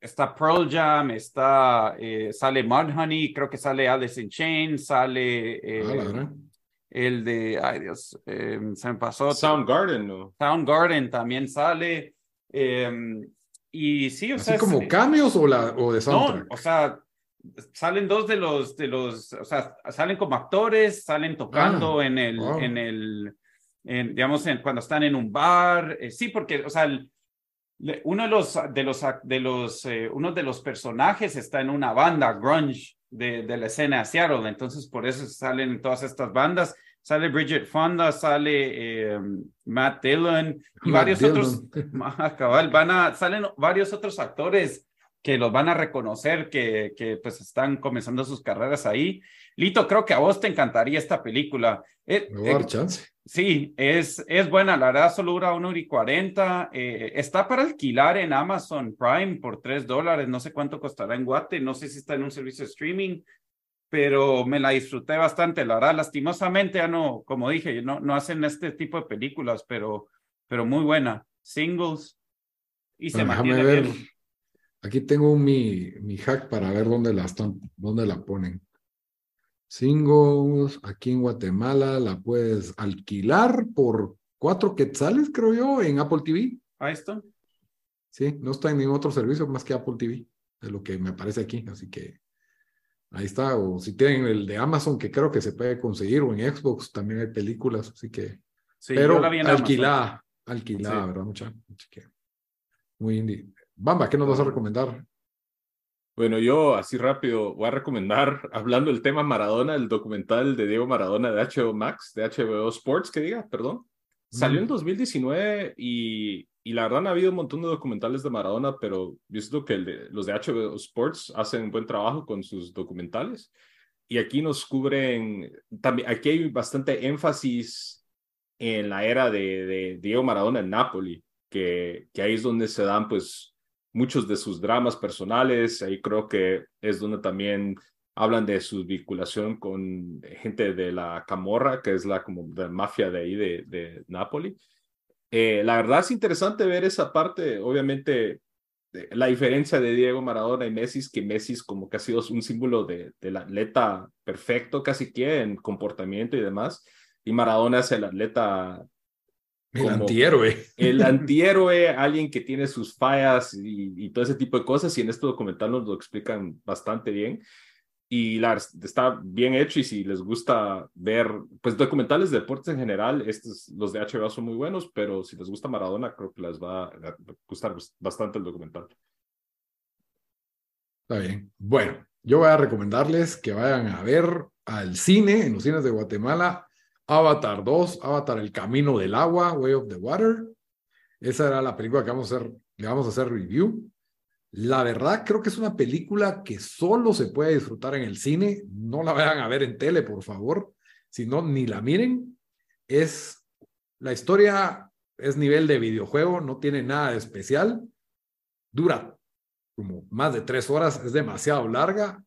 está Pearl Jam, está, eh, sale Mudhoney, creo que sale Alice in Chains, sale... Ah, el de, ay Dios, em, se me pasó. Soundgarden, ¿no? Soundgarden también sale. Em, y sí, o ¿Así sea. como cambios o, la, o de soundtrack? No, o sea, salen dos de los, de los, o sea, salen como actores, salen tocando ah, en el, en el, digamos, en, cuando están en un bar. Eh, sí, porque, o sea, uno de los, de los, de los, eh, uno de los personajes está en una banda grunge de, de la escena de Seattle, entonces por eso salen todas estas bandas sale Bridget Fonda, sale eh, Matt Dillon y varios otros, cabal, van a, salen varios otros actores que los van a reconocer, que, que pues están comenzando sus carreras ahí. Lito, creo que a vos te encantaría esta película. Eh, eh, chance. Sí, es, es buena, la verdad solo dura una hora y cuarenta. está para alquilar en Amazon Prime por tres dólares, no sé cuánto costará en Guate, no sé si está en un servicio de streaming, pero me la disfruté bastante, la verdad, lastimosamente ya no, como dije, no, no hacen este tipo de películas, pero, pero muy buena. Singles y se mantiene ver. Aquí tengo mi, mi hack para ver dónde la están, dónde la ponen. Singles, aquí en Guatemala la puedes alquilar por cuatro quetzales, creo yo, en Apple TV. Ahí está. Sí, no está en ningún otro servicio más que Apple TV, de lo que me aparece aquí, así que Ahí está, o si tienen el de Amazon, que creo que se puede conseguir, o en Xbox también hay películas, así que. Sí, pero alquilada, alquilada, ¿verdad? Mucha, muy indie. Bamba, ¿qué nos vas a recomendar? Bueno, yo así rápido voy a recomendar, hablando del tema Maradona, el documental de Diego Maradona de HBO Max, de HBO Sports, que diga, perdón. Salió en 2019 y y la verdad, ha habido un montón de documentales de Maradona, pero siento que los de HBO Sports hacen un buen trabajo con sus documentales. Y aquí nos cubren, también, aquí hay bastante énfasis en la era de, Diego Maradona en Napoli, que, que ahí es donde se dan pues muchos de sus dramas personales, ahí creo que es donde también hablan de su vinculación con gente de la Camorra, que es la como de mafia de ahí de, de Napoli. Eh, la verdad es interesante ver esa parte, obviamente, la diferencia de Diego Maradona y Messi es que Messi es como que ha sido un símbolo de, del atleta perfecto, casi que en comportamiento y demás, y Maradona es el atleta... El antihéroe. El antihéroe, alguien que tiene sus fallas y, y, todo ese tipo de cosas, y en este documental nos lo explican bastante bien y la, está bien hecho y si les gusta ver pues documentales de deportes en general, estos, los de HBO son muy buenos, pero si les gusta Maradona creo que les va a gustar bastante el documental. Está bien. Bueno, yo voy a recomendarles que vayan a ver al cine, en los cines de Guatemala, Avatar 2, Avatar El Camino del Agua, Way of the Water. Esa era la película que vamos a hacer, le vamos a hacer review. La verdad, creo que es una película que solo se puede disfrutar en el cine. No la vayan a ver en tele, por favor. Si no, ni la miren. Es la historia, es nivel de videojuego, no tiene nada de especial. Dura como más de tres horas, es demasiado larga,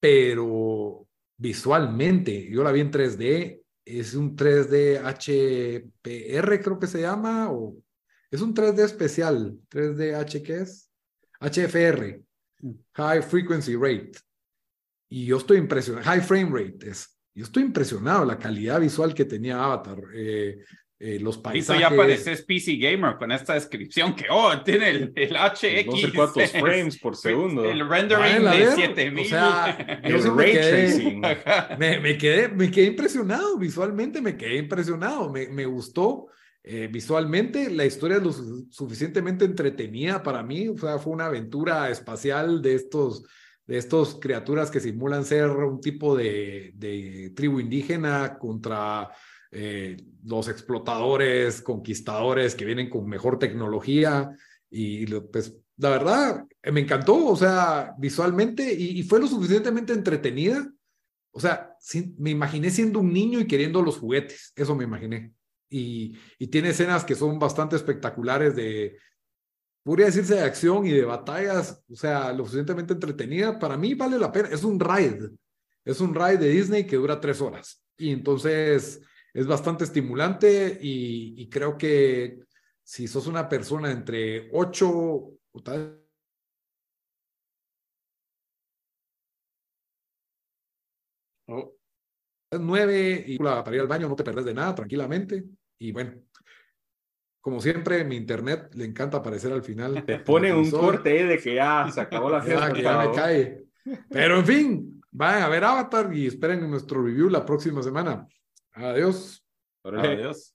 pero visualmente, yo la vi en 3D, es un 3D HPR, creo que se llama, o Es un 3D especial, 3D H, ¿qué es? HFR, mm. High Frequency Rate. Y yo estoy impresionado, High Frame Rate es. Yo estoy impresionado la calidad visual que tenía Avatar. Eh, eh, los paisajes. Eso ya pareces PC Gamer con esta descripción que, oh, tiene el, el HX. No sé cuántos frames por segundo. El rendering de 7000. O sea, yo me, quedé, me, me, quedé, me quedé impresionado visualmente, me quedé impresionado, me, me gustó. Eh, visualmente, la historia es lo suficientemente entretenida para mí, o sea, fue una aventura espacial de estos, de estos criaturas que simulan ser un tipo de, de tribu indígena contra eh, los explotadores, conquistadores que vienen con mejor tecnología y pues la verdad me encantó, o sea, visualmente y, fue lo suficientemente entretenida. O sea, me imaginé siendo un niño y queriendo los juguetes, eso me imaginé. Y, y tiene escenas que son bastante espectaculares de, podría decirse de acción y de batallas, o sea, lo suficientemente entretenida. Para mí vale la pena, es un ride, es un ride de Disney que dura tres horas. Y entonces es bastante estimulante y, creo que si sos una persona entre 8 o tal, oh. 9 y para ir al baño no te perdés de nada tranquilamente. Y bueno, como siempre, mi internet le encanta aparecer al final. Te pone un corte de que ya se acabó la fiesta. que ya me cae. Pero en fin, vayan a ver Avatar y esperen nuestro review la próxima semana. Adiós. Adeus.